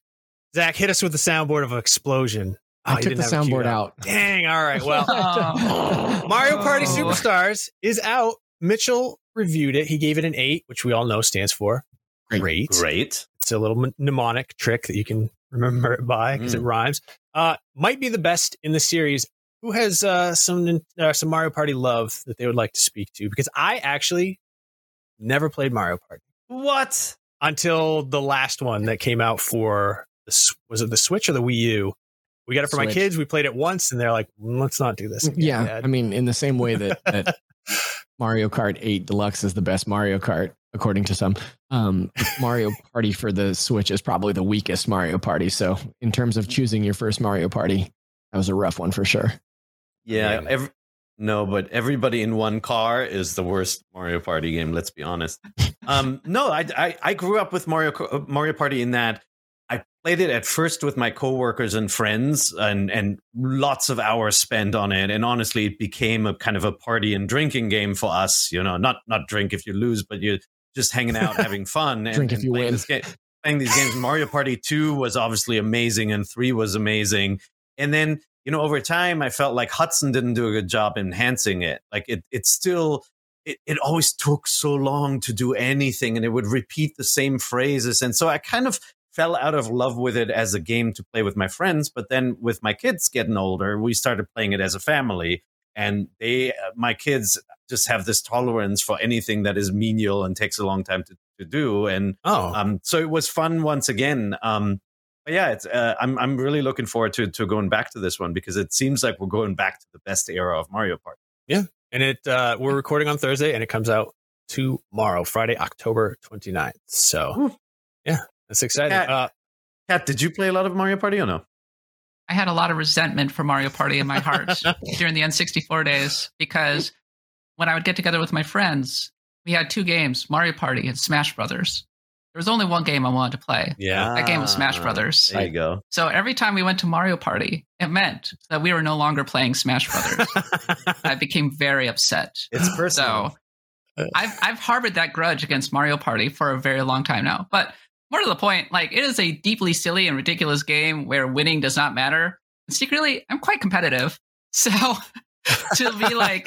Zach, hit us with the soundboard of an explosion. Oh, I you took the didn't have it queued soundboard up. out. Dang. All right. Well, Oh. Mario Party Oh. Superstars is out. Mitchell reviewed it. He gave it an eight, which we all know stands for Great. great. Great. It's a little mnemonic trick that you can remember it by because it Mm. rhymes. Uh, might be the best in the series. Who has uh, some uh, some Mario Party love that they would like to speak to? Because I actually never played Mario Party What? until the last one that came out for the, was it the Switch or the Wii U? We got it for my kids. We played it once, and they're like, "Mm, "Let's not do this." Again, yeah, Dad." I mean, in the same way that, that Mario Kart 8 Deluxe is the best Mario Kart, according to some, um, Mario Party for the Switch is probably the weakest Mario Party. So, in terms of choosing your first Mario Party, that was a rough one for sure. Yeah. Man. Every, no, but everybody in one car is the worst Mario Party game. Let's be honest. um, no, I, I I grew up with Mario Mario Party in that I played it at first with my coworkers and friends, and and lots of hours spent on it. And honestly, it became a kind of a party and drinking game for us. You know, not not drink if you lose, but you're just hanging out, having fun, and, Drink if you playing win. Game, playing these games. Mario Party Two was obviously amazing, and Three was amazing. And then you know, over time, I felt like Hudson didn't do a good job enhancing it. Like it, it still, it, it always took so long to do anything, and it would repeat the same phrases. And so I kind of fell out of love with it as a game to play with my friends. But then with my kids getting older, we started playing it as a family, and they, uh, my kids, just have this tolerance for anything that is menial and takes a long time to, to do. And oh, um, so it was fun once again. Um, but yeah, it's, uh, I'm I'm really looking forward to to going back to this one because it seems like we're going back to the best era of Mario Party. Yeah, and it uh, we're recording on Thursday, and it comes out tomorrow, Friday, October 29th. So, yeah, that's exciting. Kat- Uh, Kat, did you play a lot of Mario Party or no? I had a lot of resentment for Mario Party in my heart during the N64 days because when I would get together with my friends, we had two games, Mario Party and Smash Brothers. There was only one game I wanted to play. yeah, That game was Smash Brothers. There you go. So every time we went to Mario Party, it meant that we were no longer playing Smash Brothers. I became very upset. It's personal. So I've I've harbored that grudge against Mario Party for a very long time now. But more to the point, like it is a deeply silly and ridiculous game where winning does not matter. And secretly, I'm quite competitive. So to be like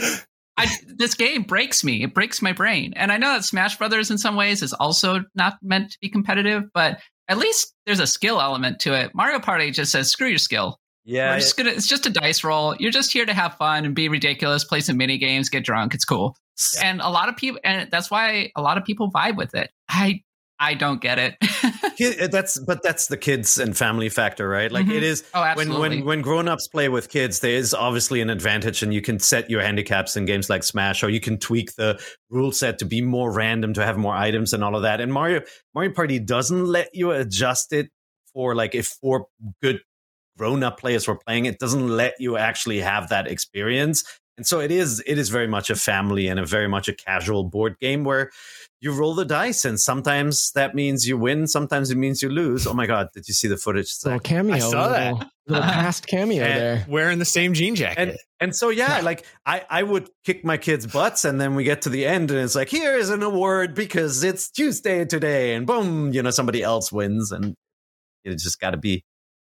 I, this game breaks me. It breaks my brain. And I know that Smash Brothers in some ways is also not meant to be competitive, but at least there's a skill element to it. Mario Party just says, screw your skill. yeah, just gonna it's just a dice roll. You're just here to have fun and be ridiculous, play some mini games, get drunk. It's cool. And a lot of people and that's why a lot of people vibe with it. I I don't get it. Kid- that's but that's the kids and family factor, right? Like Mhm. it is oh, when absolutely. when when grown-ups play with kids there is obviously an advantage and you can set your handicaps in games like smash or you can tweak the rule set to be more random to have more items and all of that and mario mario party doesn't let you adjust it for like if four good grown-up players were playing it doesn't let you actually have that experience and so it is it is very much a family and a very much a casual board game where you roll the dice and sometimes that means you win sometimes it means you lose oh my god did you see the footage Little cameo. I saw that. little, little past cameo And there. wearing the same jean jacket. and And so yeah, like I, I would kick my kids' butts, and then we get to the end, and it's like here is an award because it's Tuesday today, and boom, you know somebody else wins, and it just got to be,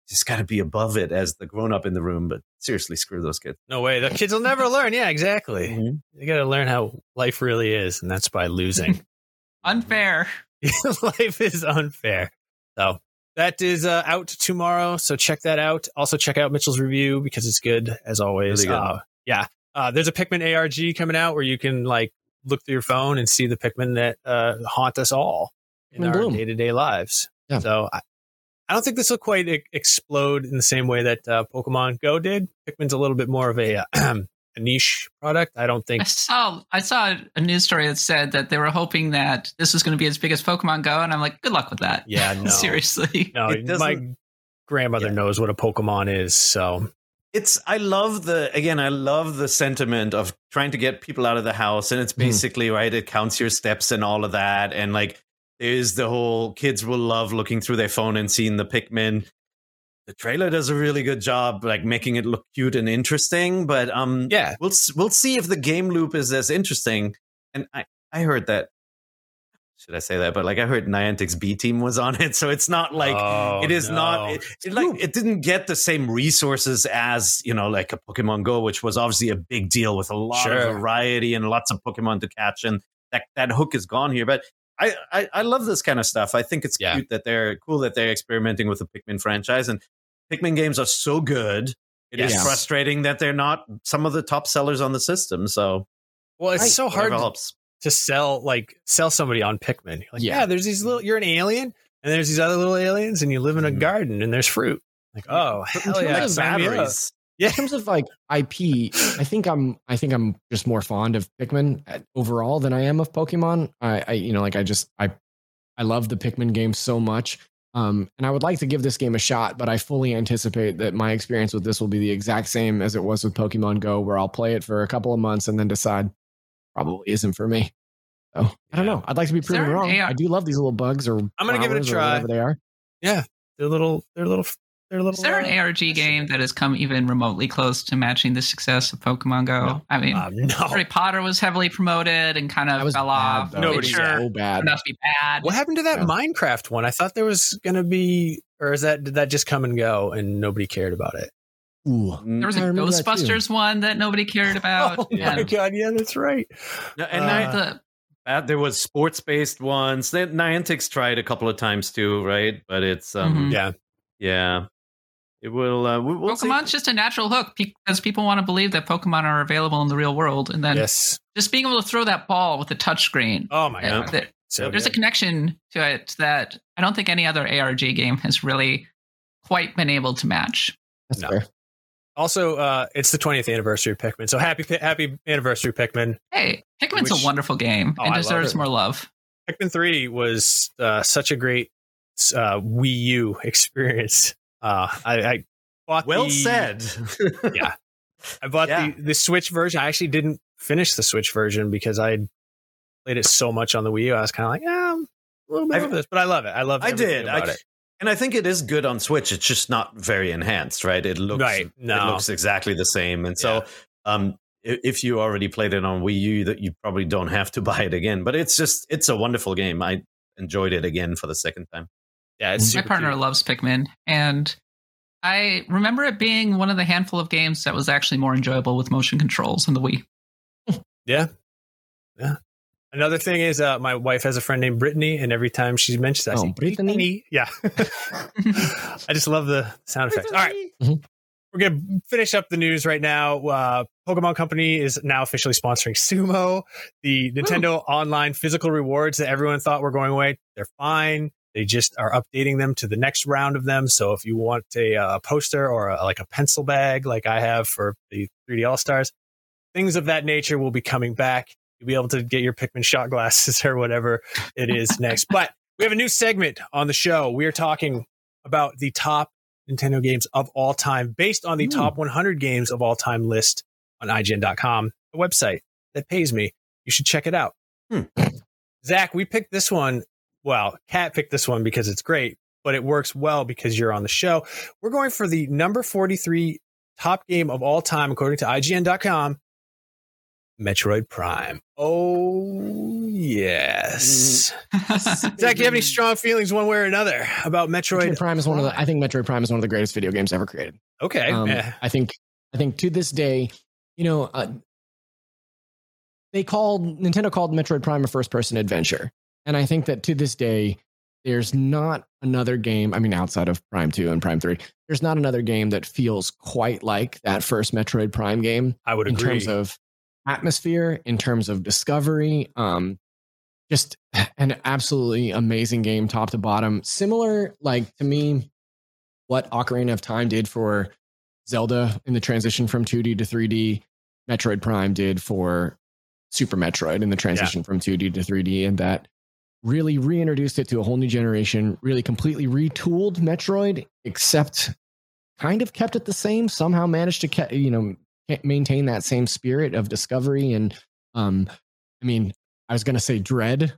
just got to be above it as the grown up in the room. But seriously, screw those kids. No way. The kids will never learn. Yeah, exactly. Mhm. You got to learn how life really is, and that's by losing. Unfair. life is unfair. So that is uh, out tomorrow. So check that out. Also check out Mitchell's review because it's good as always. Really good. Uh, yeah. Uh, there's a Pikmin ARG coming out where you can like look through your phone and see the Pikmin that uh, haunt us all in Pikmin our day to day lives. Yeah. So I, I don't think this will quite e- explode in the same way that uh, Pokemon Go did. Pikmin's a little bit more of a, uh, a niche product. I don't think. I saw I saw a news story that said that they were hoping that this was going to be as big as Pokemon Go, and I'm like, good luck with that. Yeah, no. Seriously. No, It my grandmother Yeah. knows what a Pokemon is. So it's i love the again i love the sentiment of trying to get people out of the house and it's Hmm. Basically right it counts your steps and all of that and like there's the whole kids will love looking through their phone and seeing the pikmin. The trailer does a really good job like making it look cute and interesting but um yeah, we'll we'll see if the game loop is as interesting. And i i heard that should i say that? But like i heard niantic's b team was on it so it's not like Oh, it is no. not it, it like it didn't get the same resources as you know like a pokemon go which was obviously a big deal with a lot Sure. of variety and lots of pokemon to catch and that that hook is gone here. But I, I i love this kind of stuff i think it's Yeah. cute that they're cool that they're experimenting with the pikmin franchise and pikmin games are so good It is Yes. frustrating that they're not some of the top sellers on the system so Well, it's Right. so hard to, to sell like sell somebody on Pikmin. Like, yeah. Yeah. there's these little. You're an alien, and there's these other little aliens, and you live in a Mhm. garden, and there's fruit. Like, oh hell yeah, of sign me up. batteries Yeah, in terms of like IP, I think I'm I think I'm just more fond of Pikmin overall than I am of Pokemon. I, I you know like I just I I love the Pikmin game so much. Um, and I would like to give this game a shot, but I fully anticipate that my experience with this will be the exact same as it was with Pokemon Go, where I'll play it for a couple of months and then decide probably isn't for me. So I don't know. I'd like to be proven wrong. AR I do love these little bugs or I'm gonna give it a try. whatever they are. Yeah, they're little. They're little. They're little. Is there an uh, ARG game that has come even remotely close to matching the success of Pokemon Go? No. I mean, Um, no. Harry Potter was heavily promoted and kind of was fell bad, off. though. Nobody's sure so bad. out to be bad. What happened to that Yeah. Minecraft one? I thought there was gonna be, or is that did that just come and go and nobody cared about it? Ooh. There was a remember that. Ghostbusters one that nobody cared about. oh yeah. my god, yeah, that's right. No, and Uh, I, The, Uh, there was sports based ones. They, Niantic's tried a couple of times too, right? But it's um Mhm. Yeah. yeah. It will uh we, we'll see. Pokemon's just a natural hook because people want to believe that Pokemon are available in the real world, and then Yes. just being able to throw that ball with the touchscreen. Oh my god. there- So there's a connection to it that I don't think any other ARG game has really quite been able to match. That's No. fair. Also, uh, it's the 20th anniversary of Pikmin. So happy happy anniversary, Pikmin. Hey, Pikmin's Which- a wonderful game Oh, and I deserves it. more love. Pikmin 3 was uh, such a great uh, Wii U experience. Uh, I, I bought well the, said. Yeah. I bought Yeah. the, the Switch version. I actually didn't finish the Switch version because I played it so much on the Wii U. I was kind of like, yeah, I'm a little bit I've- of this, but I love it. I love. It. I did. I, it. and I think it is good on Switch. It's just not very enhanced, right? It looks Right. It looks exactly the same. And so um if you already played it on Wii U, that you probably don't have to buy it again. But it's just it's a wonderful game. I enjoyed it again for the second time. Yeah, it's My partner cute. loves Pikmin, and I remember it being one of the handful of games that was actually more enjoyable with motion controls in the Wii. Yeah. Yeah. Another thing is, uh, my wife has a friend named Brittany, and every time she mentions that, I Oh, say, Brittany? Yeah. I just love the sound effects. All right. Mhm. We're going to finish up the news right now. Uh, Pokemon Company is now officially sponsoring Sumo. The Nintendo online physical rewards that everyone thought were going away, they're fine. They just are updating them to the next round of them. So if you want a, uh poster or a, like a pencil bag, like I have for the 3D All Stars, things of that nature will be coming back. You'll be able to get your Pikmin shot glasses or whatever it is next. But we have a new segment on the show. We are talking about the top Nintendo games of all time based on the Ooh. top 100 games of all time list on IGN.com, a website that pays me. You should check it out. Hmm. Zach, we picked this one. Well, Kat picked this one because it's great, but it works well because you're on the show. We're going for the number 43 top game of all time, according to IGN.com, Metroid Prime. Oh, yes. Zach, do you have any strong feelings one way or another about Metroid? Metroid Prime is one of the. I think Metroid Prime is one of the greatest video games ever created. Okay. Um, yeah. I think I think to this day, you know, uh, they called Nintendo called Metroid Prime a first person adventure, and I think that to this day, there's not another game. I mean, outside of Prime Two and Prime Three, there's not another game that feels quite like that first Metroid Prime game I would in agree. terms of atmosphere, in terms of discovery. Um, just an absolutely amazing game, top to bottom. Similar, like to me, what Ocarina of Time did for Zelda in the transition from 2D to 3D, Metroid Prime did for Super Metroid in the transition from 2D to 3D, and that really reintroduced it to a whole new generation, really completely retooled Metroid, except kind of kept it the same, somehow managed to, ke- you know, maintain that same spirit of discovery. And, um, I mean, I was going to say Dread,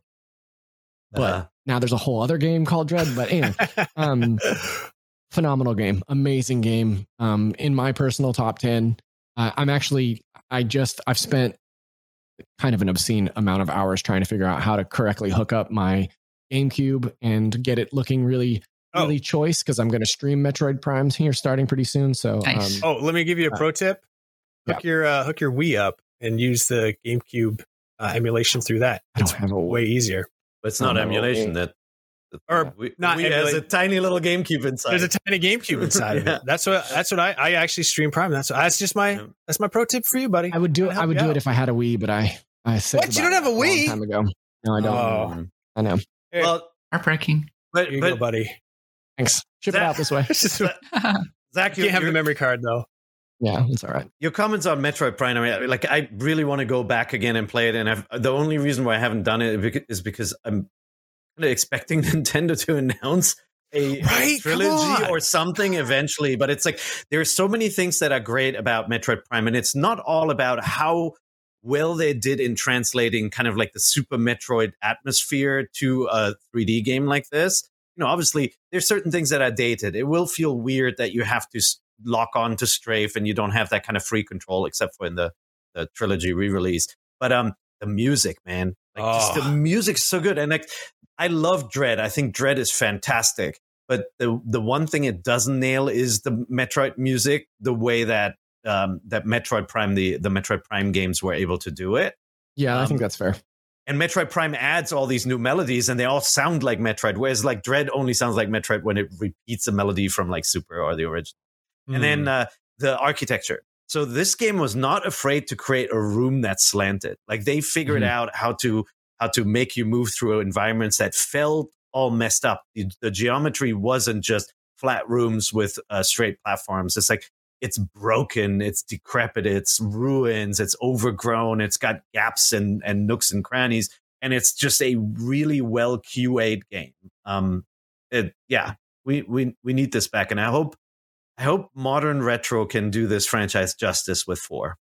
but Uh, now there's a whole other game called Dread. But anyway, um, phenomenal game, amazing game. Um, in my personal top ten, uh, I'm actually I just I've spent kind of an obscene amount of hours trying to figure out how to correctly hook up my GameCube and get it looking really Oh. really choice because I'm going to stream Metroid Primes here starting pretty soon. So Nice. um, oh, let me give you a pro tip. Hook your uh, hook your Wii up and use the GameCube uh, emulation through that. I don't have a Way easier. but it's not Oh, emulation. That Or we, not we has a tiny little GameCube inside. There's a tiny GameCube inside of it. That's what that's what I, I actually stream Prime. That's that's just my Yeah. that's my pro tip for you, buddy. I would do it. I'll I help would you do out. it if I had a Wii, but I I said What? You don't have a Wii? Long time ago. No, I don't. Oh. I know. well, Heartbreaking. but, Here you but go, buddy. Thanks. Ship That- it out this way. Zach, you can't have your, the memory card though. Yeah, it's all right. your comments on Metroid Prime. I mean, like, I really want to go back again and play it, and I've, the only reason why I haven't done it is because I'm kind of expecting Nintendo to announce a, a Right, come trilogy or something eventually. But it's like there are so many things that are great about Metroid Prime, and it's not all about how well they did in translating kind of like the Super Metroid atmosphere to a 3D game like this. You know, obviously, there's certain things that are dated. It will feel weird that you have to lock on to strafe and you don't have that kind of free control, except for in the, the trilogy re-release. But um, the music, man, like just the Oh. music's so good, and like I love Dread. I think Dread is fantastic. But the the one thing it doesn't nail is the Metroid music, the way that um, that Metroid Prime, the the Metroid Prime games were able to do it. Yeah, I Um, think that's fair. And Metroid Prime adds all these new melodies, and they all sound like Metroid. Whereas like Dread only sounds like Metroid when it repeats a melody from like Super or the original. And Hmm. then uh, the architecture. So this game was not afraid to create a room that's slanted. Like they figured Mhm. out how to how to make you move through environments that felt all messed up. The, the geometry wasn't just flat rooms with uh, straight platforms. It's like it's broken, it's decrepit, it's ruins, it's overgrown, it's got gaps and, and nooks and crannies, and it's just a really well QA'd game. Um, it, yeah, we we we need this back, and I hope I hope modern retro can do this franchise justice with four.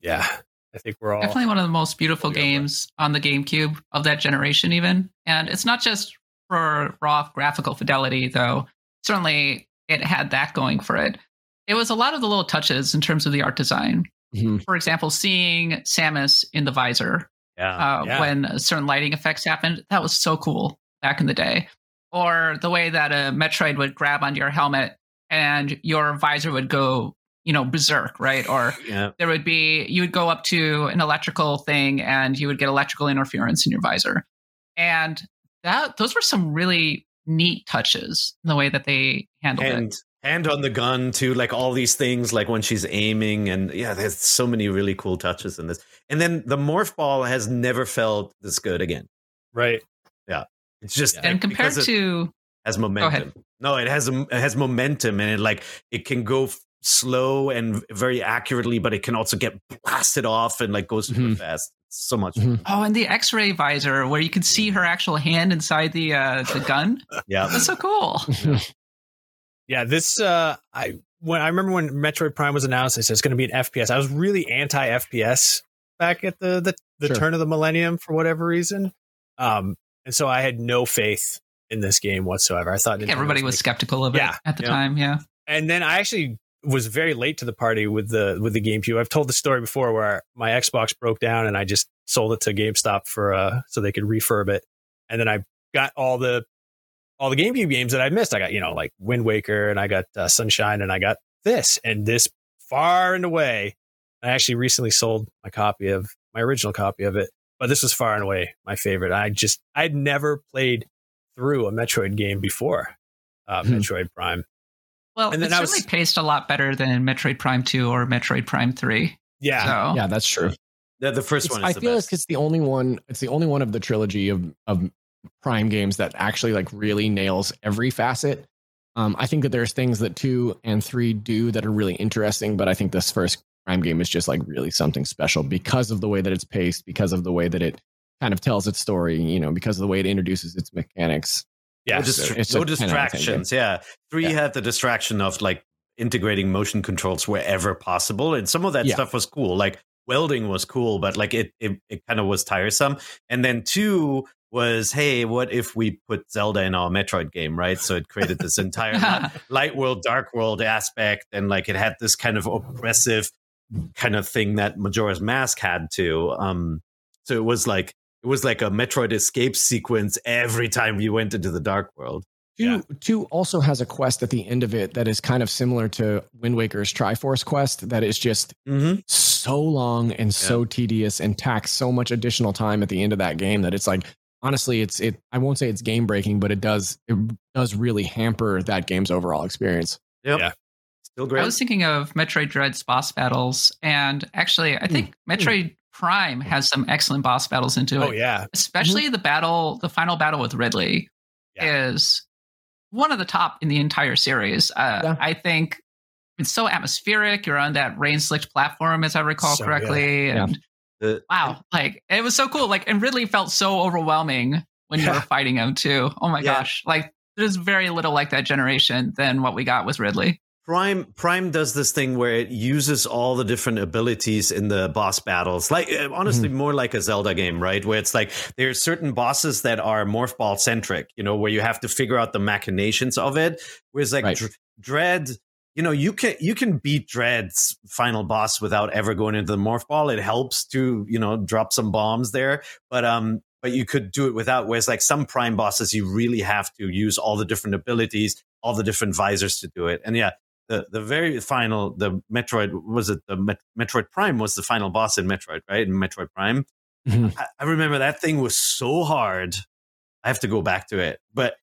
yeah, I think we're all Definitely one of the most beautiful games on the GameCube of that generation, even. And it's not just for raw graphical fidelity, though. Certainly, it had that going for it. It was a lot of the little touches in terms of the art design. Mhm. For example, seeing Samus in the visor Yeah, uh, yeah. when certain lighting effects happened. That was so cool back in the day. Or the way that a Metroid would grab onto your helmet and your visor would go, you know, berserk, right? Or yeah. there would be you would go up to an electrical thing and you would get electrical interference in your visor. And that those were some really neat touches in the way that they handled and it. hand on the gun too like all these things like when she's aiming and yeah there's so many really cool touches in this and then the morph ball has never felt this good again right. Yeah. It's just Yeah. And like, compared to has momentum no it has a, it has momentum and it like it can go f- slow and very accurately but it can also get blasted off and like goes super Mhm. fast so much Mhm. oh, and the X-ray visor where you can see her actual hand inside the uh, the gun. yeah That's so cool. Yeah, this uh I when I remember when Metroid Prime was announced, I said it's going to be an FPS. I was really anti FPS back at the the, the Sure. turn of the millennium for whatever reason. Um and so I had no faith in this game whatsoever. I thought I everybody was making- skeptical of it Yeah. at the Yeah. time. Yeah. and then I actually was very late to the party with the with the GameCube. I've told the story before where my Xbox broke down and I just sold it to GameStop for uh so they could refurb it, and then I got all the all the GameCube games that I missed. I got you know like Wind Waker and I got uh, Sunshine and I got this and this far and away. I actually recently sold my copy of my original copy of it, but this was far and away my favorite. I just I'd never played through a Metroid game before, uh, Hmm. Metroid Prime. Well, And then it's I was- certainly paced a lot better than Metroid Prime 2 or Metroid Prime 3. Yeah, So, Yeah, that's true. The, the first It's- one is I the feel best. like it's the only one. It's the only one of the trilogy of of Prime games that actually like really nails every facet. Um, I think that there's things that two and three do that are really interesting, but I think this first Prime game is just like really something special because of the way that it's paced, because of the way that it kind of tells its story, you know, because of the way it introduces its mechanics. Yeah. no, distra- no a 10 out of 10 game. distractions. Yeah, three Yeah. had the distraction of like integrating motion controls wherever possible, and some of that Yeah. stuff was cool. Like welding was cool, but like it it, it kind of was tiresome. And then two was, hey, what if we put Zelda in our Metroid game, right? So it created this entire light world, dark world aspect, and like it had this kind of oppressive kind of thing that Majora's Mask had too. Um, so it was like it was like a Metroid escape sequence every time you went into the dark world. Two, Yeah. two also has a quest at the end of it that is kind of similar to Wind Waker's Triforce quest that is just Mm-hmm. so long and so tedious and tacks so much additional time at the end of that game that it's like honestly it's it I won't say it's game breaking but it does it does really hamper that game's overall experience. Yep. Yeah. Still great. I was thinking of Metroid Dread's boss battles, and actually, I think Metroid Prime has some excellent boss battles into it. oh yeah, Especially the battle, the final battle with Ridley, Yeah. is one of the top in the entire series. Uh, Yeah. I think it's so atmospheric. You're on that rain slicked platform, as I recall So correctly, Yeah. and The- wow, like it was so cool. Like, and Ridley felt so overwhelming when you Yeah. were fighting him too. Oh my Yeah. gosh, like there's very little like that generation than what we got with Ridley. Prime Prime does this thing where it uses all the different abilities in the boss battles, like uh, honestly, more like a Zelda game, right? Where it's like there are certain bosses that are morph ball centric, you know, where you have to figure out the machinations of it. Whereas like Right. Dr- Dread, you know, you can you can beat Dread's final boss without ever going into the morph ball. It helps to you know drop some bombs there, but um, but you could do it without. Whereas like some Prime bosses, you really have to use all the different abilities, all the different visors to do it, and yeah the the very final the Metroid was it the Met- Metroid Prime was the final boss in Metroid right in Metroid Prime. Mhm. I, I remember that thing was so hard. I have to go back to it, but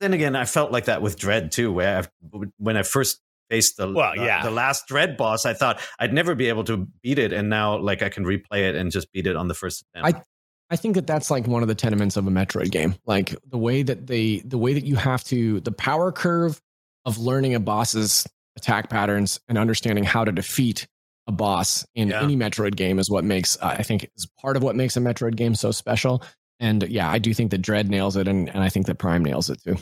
then again, I felt like that with Dread too. Where I, when I first faced the Well, the, yeah. the last Dread boss, I thought I'd never be able to beat it, and now like I can replay it and just beat it on the first attempt. I- I think that that's like one of the tenements of a Metroid game. Like the way that they, the way that you have to, the power curve of learning a boss's attack patterns and understanding how to defeat a boss in Yeah. any Metroid game is what makes, uh, I think, is part of what makes a Metroid game so special. And yeah, I do think that Dread nails it, and, and I think that Prime nails it too.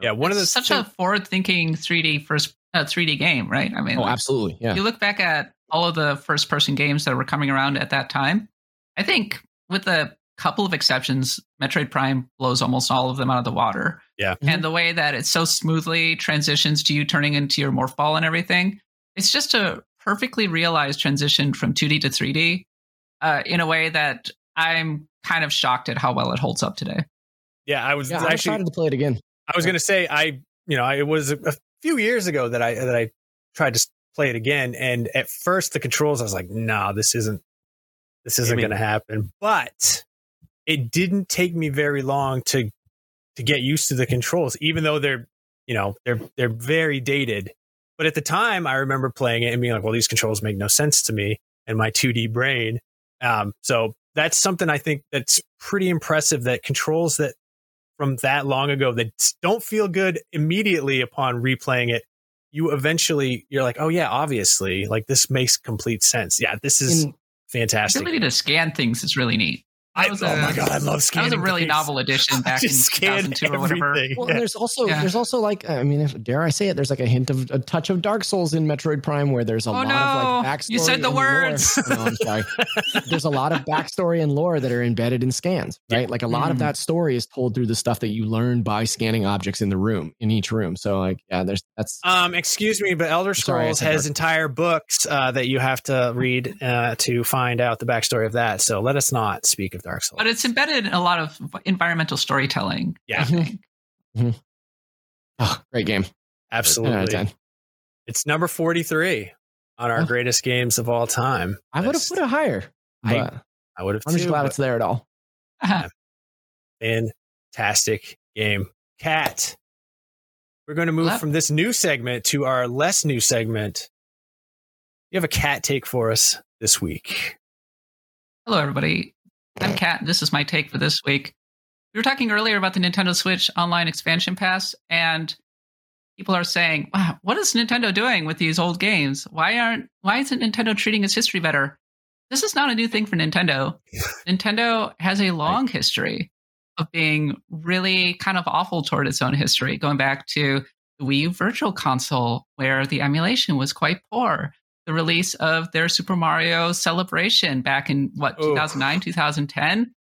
yeah. One of the such thing- a forward-thinking 3D first uh, 3D game, right? I mean, Oh, like, absolutely, yeah. you look back at all of the first-person games that were coming around at that time. I think, with a couple of exceptions, Metroid Prime blows almost all of them out of the water. Yeah. and the way that it so smoothly transitions to you turning into your morph ball and everything, it's just a perfectly realized transition from 2D to 3D uh, in a way that I'm kind of shocked at how well it holds up today. yeah. I was Yeah, I'm actually excited to play it again. I was going to say I, you know, it was a, a few years ago that I that I tried to play it again, and at first the controls I was like, no, this isn't, this isn't going to happen. But it didn't take me very long to to get used to the controls, even though they're, you know, they're they're very dated. But at the time, I remember playing it and being like, well, these controls make no sense to me and my 2D brain. Um, so that's something I think that's pretty impressive. That controls that from that long ago that don't feel good immediately upon replaying it you eventually you're like oh yeah obviously like this makes complete sense yeah this is In- The fantastic ability to scan things is really neat. I, That was oh a- my god, I love That was a really dice. novel edition back in Just scan 2002 or whatever. everything. Well, Yeah. there's also Yeah. there's also like I mean, if dare I say it, there's like a hint of a touch of Dark Souls in Metroid Prime, where there's a Oh, lot no. of like backstory. You said the and lore. words. No, I'm sorry. there's a lot of backstory and lore that are embedded in scans, right? Like a lot of Mhm. that story is told through the stuff that you learn by scanning objects in the room, in each room. So like, yeah, there's that's Um, excuse me, but Elder Scrolls said has Dark- entire books uh, that you have to read uh, to find out the backstory of that. So let us not speak of Dark Souls. But it's embedded in a lot of environmental storytelling. Yeah. I think. Mm-hmm. Mm-hmm. oh, great game. 10 out of absolutely. It's number forty-three on our Oh. greatest games of all time. I would have put it higher. I- I would have. I'm just glad it's there at all. Uh-huh. fantastic game. Kat. We're going to move Left. from this new segment to our less new segment. You have a cat take for us this week. Hello, everybody. I'm Kat. This is my take for this week. We were talking earlier about the Nintendo Switch Online Expansion Pass, and people are saying, "Wow, what is Nintendo doing with these old games? Why aren't? Why isn't Nintendo treating its history better?" This is not a new thing for Nintendo. Nintendo has a long history of being really kind of awful toward its own history, going back to the Wii U Virtual Console, where the emulation was quite poor the release of their Super Mario Celebration back in what Oh. 2009 2010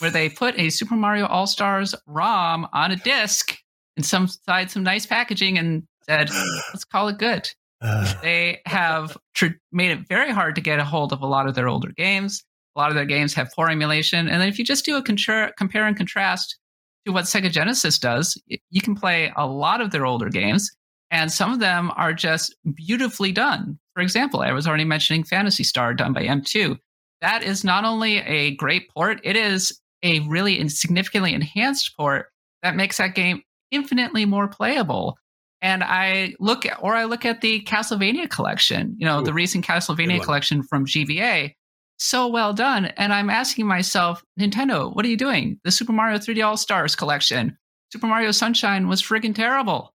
where they put a Super Mario All Stars ROM on a disc and some side some nice packaging and said let's call it good. Uh, They have tr- made it very hard to get a hold of a lot of their older games. A lot of their games have poor emulation, and then if you just do a contra- compare and contrast to what Sega Genesis does, you can play a lot of their older games, and some of them are just beautifully done. For example, I was already mentioning Phantasy Star done by M2. That is not only a great port, it is a really significantly enhanced port that makes that game infinitely more playable. And I look at, or I look at the Castlevania collection, you know, the recent Castlevania collection from GVA. So well done. And I'm asking myself, Nintendo, what are you doing? The Super Mario 3D All Stars collection, Super Mario Sunshine was friggin' terrible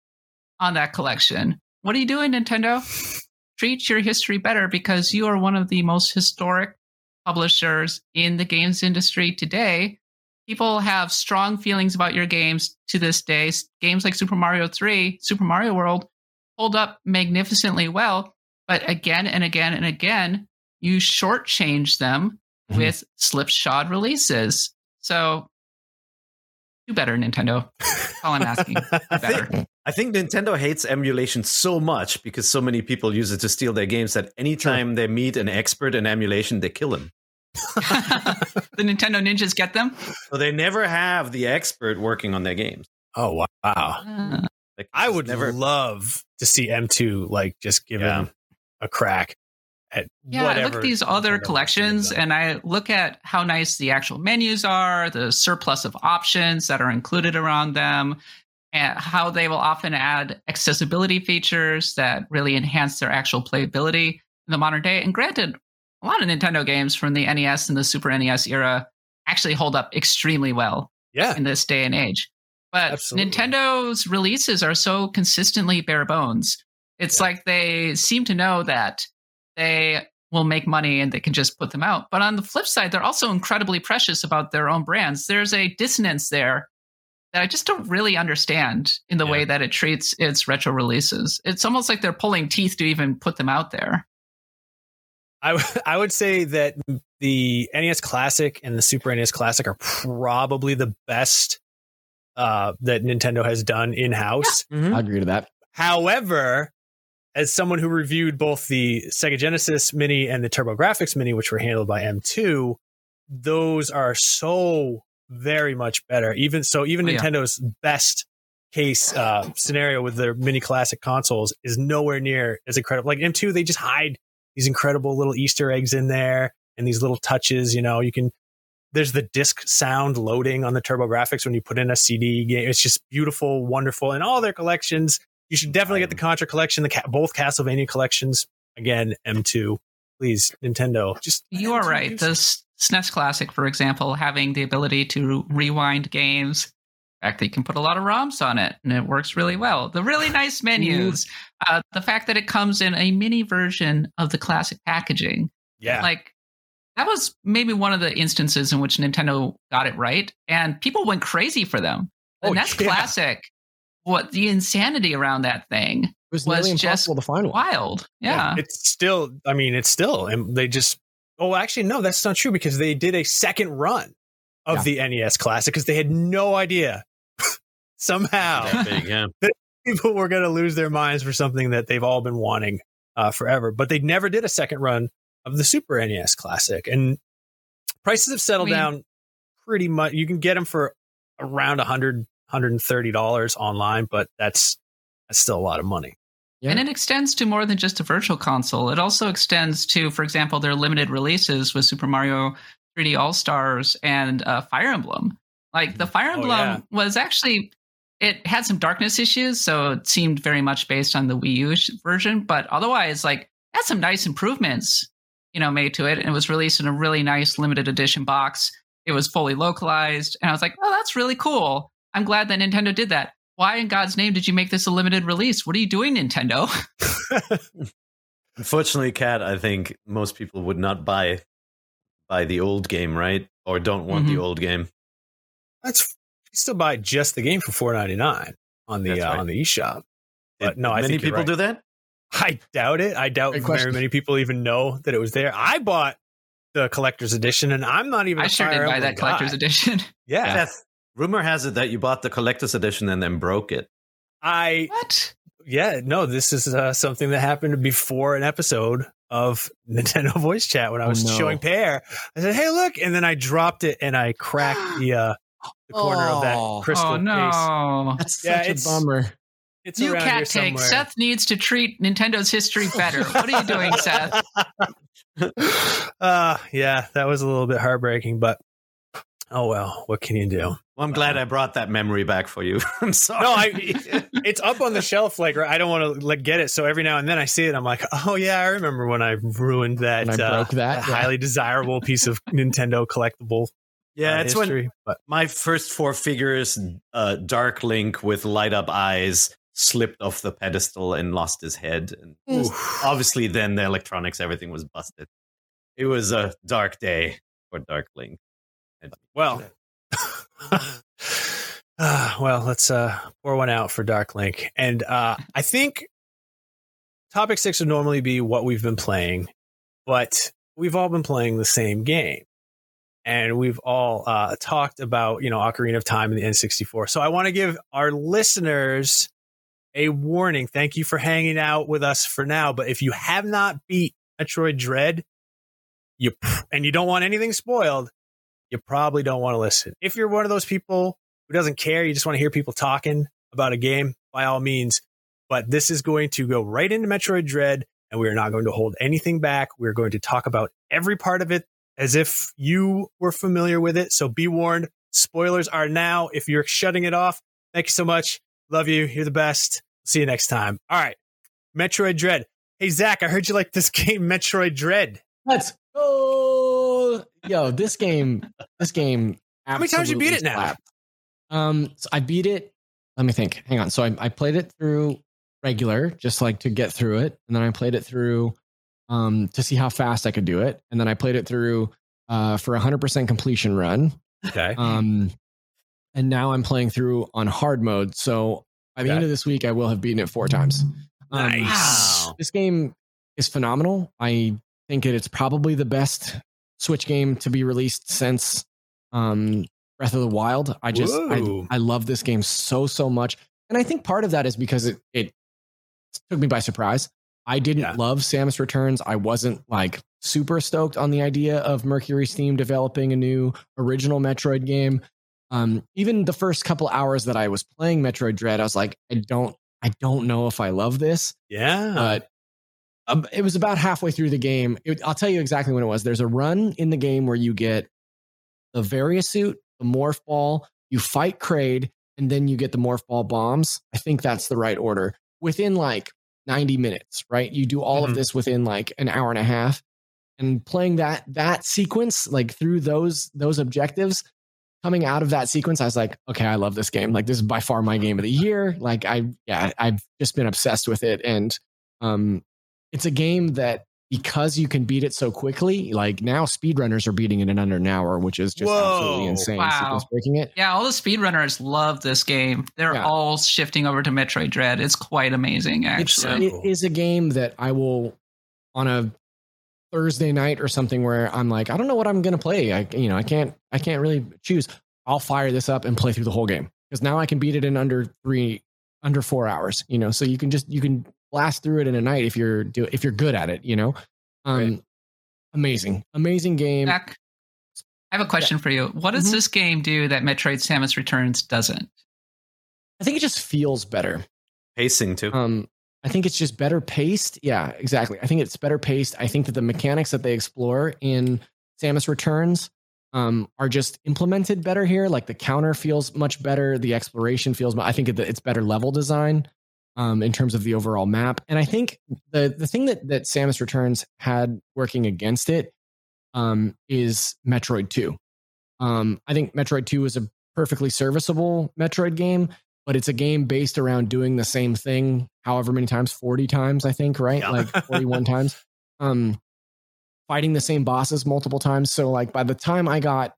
on that collection. What are you doing, Nintendo? Treat your history better because you are one of the most historic publishers in the games industry today. People have strong feelings about your games to this day. Games like Super Mario 3, Super Mario World hold up magnificently well, but again and again and again, you shortchange them Mhm. with slipshod releases. So do better, Nintendo. All I'm asking. Better. Think, I think Nintendo hates emulation so much because so many people use it to steal their games that anytime they meet an expert in emulation, they kill him. the Nintendo ninjas get them. So they never have the expert working on their games. oh wow! Uh, Like, I would never. love to see M2 like just given Yeah. a crack yeah, I look at these other Nintendo wants to collections and I look at how nice the actual menus are, the surplus of options that are included around them, and how they will often add accessibility features that really enhance their actual playability in the modern day. And granted, a lot of Nintendo games from the NES and the Super NES era actually hold up extremely well yeah, in this day and age. But Absolutely. Nintendo's releases are so consistently bare bones. It's Yeah. like they seem to know that they will make money and they can just put them out. But on the flip side, they're also incredibly precious about their own brands. There's a dissonance there that I just don't really understand in the Yeah. way that it treats its retro releases. It's almost like they're pulling teeth to even put them out there. I w- I would say that the NES Classic and the Super NES Classic are probably the best uh, that Nintendo has done in house. Mhm. I agree to that. However, as someone who reviewed both the Sega Genesis Mini and the TurboGrafx Mini, which were handled by M2, those are so very much better. Even so, even Oh, yeah. Nintendo's best case uh, scenario with their mini classic consoles is nowhere near as incredible. Like M2, they just hide these incredible little Easter eggs in there and these little touches. You know, you can. There's the disc sound loading on the TurboGrafx when you put in a CD game. It's just beautiful, wonderful, and all their collections. You should definitely get the Contra collection, the both Castlevania collections. Again, M2. Please, Nintendo, just You are right. The SNES Classic, for example, having the ability to rewind games. The fact, that you can put a lot of ROMs on it, and it works really well. The really nice menus, uh, the fact that it comes in a mini version of the classic packaging, Yeah, like that was maybe one of the instances in which Nintendo got it right, and people went crazy for them. And Oh, that's yeah. classic. What the insanity around that thing was, was nearly just impossible to find one. wild. Yeah. It's still, I mean, it's still, and they just, oh, actually, no, that's not true because they did a second run of the NES Classic because they had no idea somehow That big, yeah. people were going to lose their minds for something that they've all been wanting uh, forever. But they never did a second run of the Super NES Classic. And prices have settled I mean- down pretty much. You can get them for around 100 $130 online, but that's, that's still a lot of money. Yeah. And it extends to more than just a virtual console. It also extends to, for example, their limited releases with Super Mario 3D All Stars and uh, Fire Emblem. Like the Fire Oh, Emblem yeah. was actually, it had some darkness issues, so it seemed very much based on the Wii U sh- version. But otherwise, like, had some nice improvements, you know, made to it. And it was released in a really nice limited edition box. It was fully localized, and I was like, oh, that's really cool. I'm glad that Nintendo did that. Why in God's name did you make this a limited release? What are you doing, Nintendo? Unfortunately, Kat, I think most people would not buy buy the old game, right? Or don't want the Mhm. old game. That's, you still buy just the game for four ninety nine on the, That's uh, on the eShop. But Did no, I many people right. do that. I doubt it. I doubt Great very question. many people even know that it was there. I bought the collector's edition, and I'm not even. I a sure Fire did buy Emblem that collector's edition. Yeah, Seth, rumor has it that you bought the collector's edition and then broke it. I What? yeah no. This is uh, something that happened before an episode of Nintendo Voice Chat when I Oh, was no. showing Peer. I said, "Hey, look!" and then I dropped it and I cracked the uh, the corner of Oh. that crystal oh case. no. That's Yeah, such a bummer. It's New around cat take. somewhere. Seth needs to treat Nintendo's history better. What are you doing, Seth? uh yeah, that was a little bit heartbreaking, but oh well, what can you do? Well, I'm glad I brought that memory back for you. I'm sorry. No, I it's up on the shelf. Like I don't want to like get it. So every now and then I see it. I'm like, oh yeah, I remember when I ruined that. When I uh, broke that, yeah. highly desirable piece of Nintendo collectible. yeah, uh, it's when history. But my first four figures, uh, Dark Link with light up eyes, slipped off the pedestal and lost his head. And Oof. obviously, then the electronics, everything was busted. It was a dark day for Dark Link. Well, uh, well, let's uh, pour one out for Dark Link, and uh, I think topic six would normally be what we've been playing, but we've all been playing the same game. And we've all uh, talked about, you know, Ocarina of Time and the N64. So I want to give our listeners a warning. Thank you for hanging out with us for now. But if you have not beat Metroid Dread, you and you don't want anything spoiled, you probably don't want to listen. If you're one of those people who doesn't care, you just want to hear people talking about a game, by all means. But this is going to go right into Metroid Dread, and we are not going to hold anything back. We're going to talk about every part of it as if you were familiar with it. So be warned. Spoilers are now. If you're shutting it off, thank you so much. Love you. You're the best. See you next time. All right. Metroid Dread. Hey, Zach, I heard you like this game, Metroid Dread. Let's go. Yo, this game, this game. How many times you beat it now? slapped. Um, so I beat it. Let me think. Hang on. So I, I played it through regular, just like to get through it, and then I played it through um to see how fast I could do it, and then I played it through uh for a hundred percent completion run. Okay. Um, and now I'm playing through on hard mode. So by the Okay. end of this week, I will have beaten it four times. Um, Nice. This game is phenomenal. I think it, it's probably the best Switch game to be released since um, Breath of the Wild. I just I, I love this game so so much, and I think part of that is because it it took me by surprise. I didn't Yeah. love Samus Returns. I wasn't like super stoked on the idea of Mercury Steam developing a new original Metroid game. Um, even the first couple hours that I was playing Metroid Dread, I was like, I don't, I don't know if I love this yeah. but um, it was about halfway through the game. It, I'll tell you exactly when it was. There's a run in the game where you get the Varia suit, the morph ball, you fight Kraid, and then you get the morph ball bombs. I think that's the right order. Within like 90 minutes, right? You do all Mhm. of this within like an hour and a half. And playing that that sequence, like through those those objectives, coming out of that sequence, I was like, okay, I love this game. Like this is by far my game of the year. Like I yeah, I've just been obsessed with it. And um it's a game that because you can beat it so quickly, like now speedrunners are beating it in under an hour, which is just Whoa. absolutely insane. Wow. Breaking it. Yeah, all the speedrunners love this game. They're Yeah. all shifting over to Metroid Dread. It's quite amazing, It's, actually. it is a game that I will on a Thursday night or something where I'm like, I don't know what I'm gonna play. I you know, I can't I can't really choose. I'll fire this up and play through the whole game. Because now I can beat it in under three under four hours, you know. So you can just you can blast through it in a night if you're do if you're good at it, you know. Um Right. amazing. Amazing game. Jack, I have a question for you. What does Mhm. this game do that Metroid Samus Returns doesn't? I think it just feels better. Pacing too. Um, I think it's just better paced. Yeah, exactly. I think it's better paced. I think that the mechanics that they explore in Samus Returns um, are just implemented better here. Like the counter feels much better. The exploration feels. I think it's better level design um, in terms of the overall map. And I think the the thing that that Samus Returns had working against it um, is Metroid Two. Um, I think Metroid Two is a perfectly serviceable Metroid game but it's a game based around doing the same thing however many times 40 times i think right Yeah. like 41 times um fighting the same bosses multiple times so like by the time i got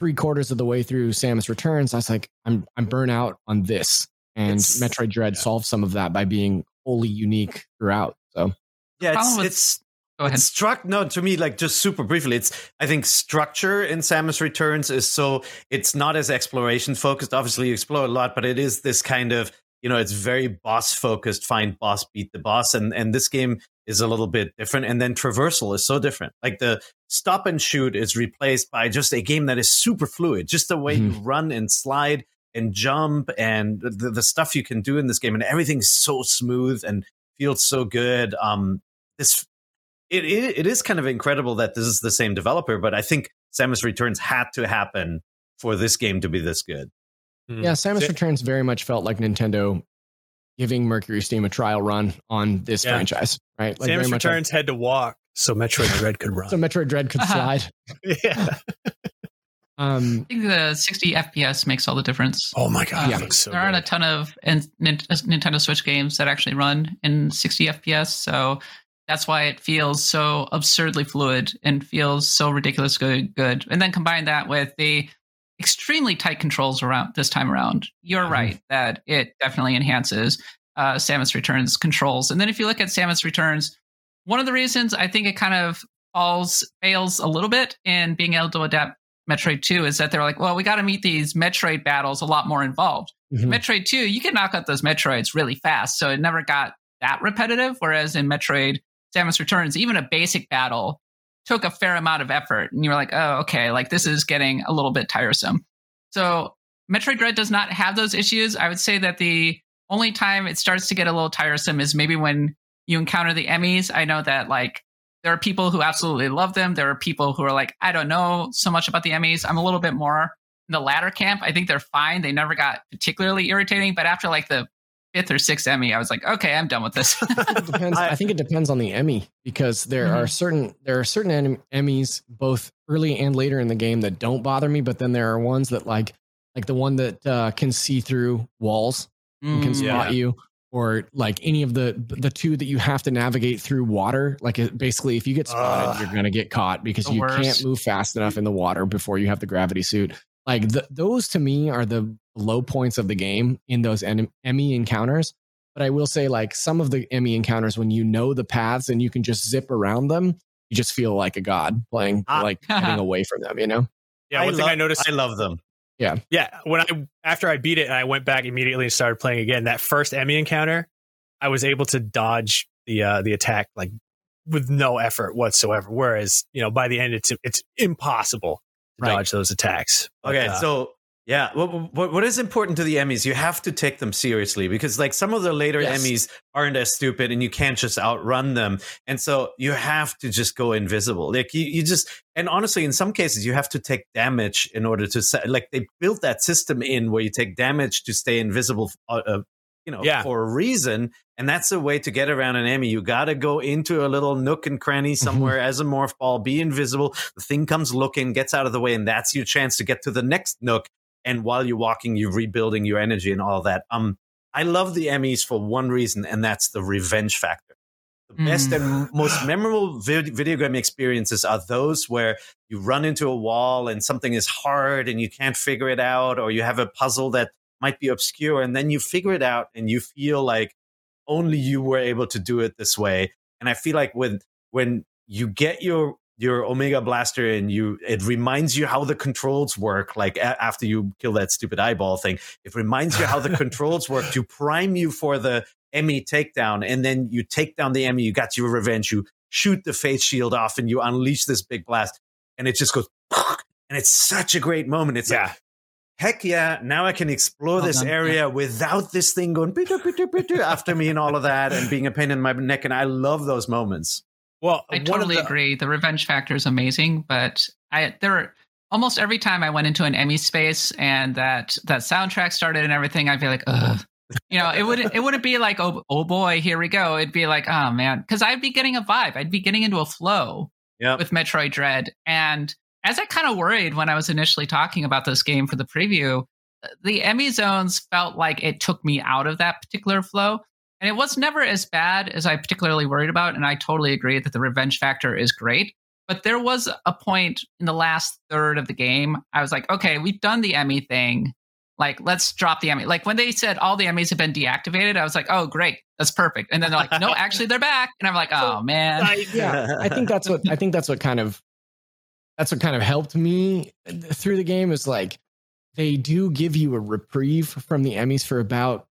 three quarters of the way through samus returns i was like i'm i'm burnt out on this and It's- metroid dread solves some of that by being wholly unique throughout so yeah, it's with- it's Go ahead. It's struck no to me like just super briefly. It's I think structure in Samus Returns is so it's not as exploration focused. Obviously, you explore a lot, but it is this kind of you know it's very boss focused. Find boss, beat the boss, and and this game is a little bit different. And then traversal is so different. Like the stop and shoot is replaced by just a game that is super fluid. Just the way you mm-hmm. run and slide and jump and the, the stuff you can do in this game, and everything's so smooth and feels so good. Um, this it, it it is kind of incredible that this is the same developer, but I think Samus Returns had to happen for this game to be this good. Hmm. yeah samus Sa- returns very much felt like nintendo giving mercury steam a trial run on this Yeah. franchise right like Samus very much like- Returns had to walk so Metroid Dread could run. so metroid dread could Uh-huh. slide yeah. um I think the 60 FPS makes all the difference. Oh my god, Yeah. so there aren't a ton of and Nintendo Switch games that actually run in 60 FPS, so that's why it feels so absurdly fluid and feels so ridiculous good. Good, and then combine that with the extremely tight controls around this time around. You're Mhm. right that it definitely enhances uh, Samus Returns controls. And then if you look at Samus Returns, one of the reasons I think it kind of falls fails a little bit in being able to adapt Metroid 2 is that they're like, well, we got to meet these Metroid battles a lot more involved. mhm. Metroid 2, you can knock out those Metroids really fast. So it never got that repetitive. Whereas in Metroid Samus Returns, even a basic battle took a fair amount of effort. And you were like, oh, okay, like this is getting a little bit tiresome. So Metroid Dread does not have those issues. I would say that the only time it starts to get a little tiresome is maybe when you encounter the Emmys. I know that like there are people who absolutely love them. There are people who are like, I don't know so much about the Emmys. I'm a little bit more in the latter camp. I think they're fine. They never got particularly irritating, but after like the fifth or sixth Emmy, I was like, okay, I'm done with this. Depends. I, I- think it depends on the Emmy because there are certain there are certain Emmys both early and later in the game that don't bother me, but then there are ones that like like the one that uh, can see through walls and can Mm, spot you, or like any of the the two that you have to navigate through water. Like it, basically, if you get spotted, Ugh. you're gonna get caught because you worst. can't move fast enough in the water before you have the gravity suit. Like th- those to me are the low points of the game in those en- Emmy encounters. But I will say, like some of the Emmy encounters, when you know the paths and you can just zip around them, you just feel like a god playing, Ah. like getting away from them. You know? Yeah, one thing I noticed. I love them. Yeah, Yeah. when I after I beat it and I went back immediately and started playing again, that first Emmy encounter, I was able to dodge the uh, the attack like with no effort whatsoever. Whereas you know by the end, it's it's impossible to Right. dodge those attacks. But, Okay, uh, so yeah, what, what what is important to the Emmys? You have to take them seriously because like some of the later Yes. Emmys aren't as stupid, and you can't just outrun them. And so you have to just go invisible. Like you, you just and honestly, in some cases, you have to take damage in order to se- like they built that system in where you take damage to stay invisible. Uh, uh, you know, Yeah. for a reason, and that's a way to get around an Emmy. You got to go into a little nook and cranny somewhere as a morph ball, be invisible. The thing comes looking, gets out of the way, and that's your chance to get to the next nook and while you're walking you're rebuilding your energy and all that. Um i love the emmys for one reason and that's the revenge factor. The best and most memorable vid- video game experiences are those where you run into a wall and something is hard and you can't figure it out, or you have a puzzle that might be obscure, and then you figure it out and you feel like only you were able to do it this way. And I feel like when when you get your your Omega Blaster and you it reminds you how the controls work. Like a- after you kill that stupid eyeball thing, it reminds you how the controls work to prime you for the Emmy takedown, and then you take down the Emmy. You got your revenge. You shoot the face shield off, and you unleash this big blast, and it just goes. And it's such a great moment. It's like, Yeah. heck yeah, now I can explore Well this done. area without this thing going after me and all of that and being a pain in my neck. And I love those moments. Well, I totally the- agree. The revenge factor is amazing, but I there were almost every time I went into an Emmy space and that that soundtrack started and everything, I'd be like, ugh. You know, it wouldn't it wouldn't be like, oh oh boy, here we go. It'd be like, oh man, because I'd be getting a vibe. I'd be getting into a flow Yeah. with Metroid Dread. And as I kind of worried when I was initially talking about this game for the preview, the Emmy zones felt like it took me out of that particular flow. And it was never as bad as I particularly worried about. And I totally agree that the revenge factor is great. But there was a point in the last third of the game, I was like, okay, we've done the Emmy thing. Like, let's drop the Emmy. Like, when they said all the Emmys have been deactivated, I was like, oh, great. That's perfect. And then they're like, no, actually, they're back. And I'm like, oh, man. yeah, I think that's what I think that's what kind of that's what kind of helped me through the game is like they do give you a reprieve from the Emmys for about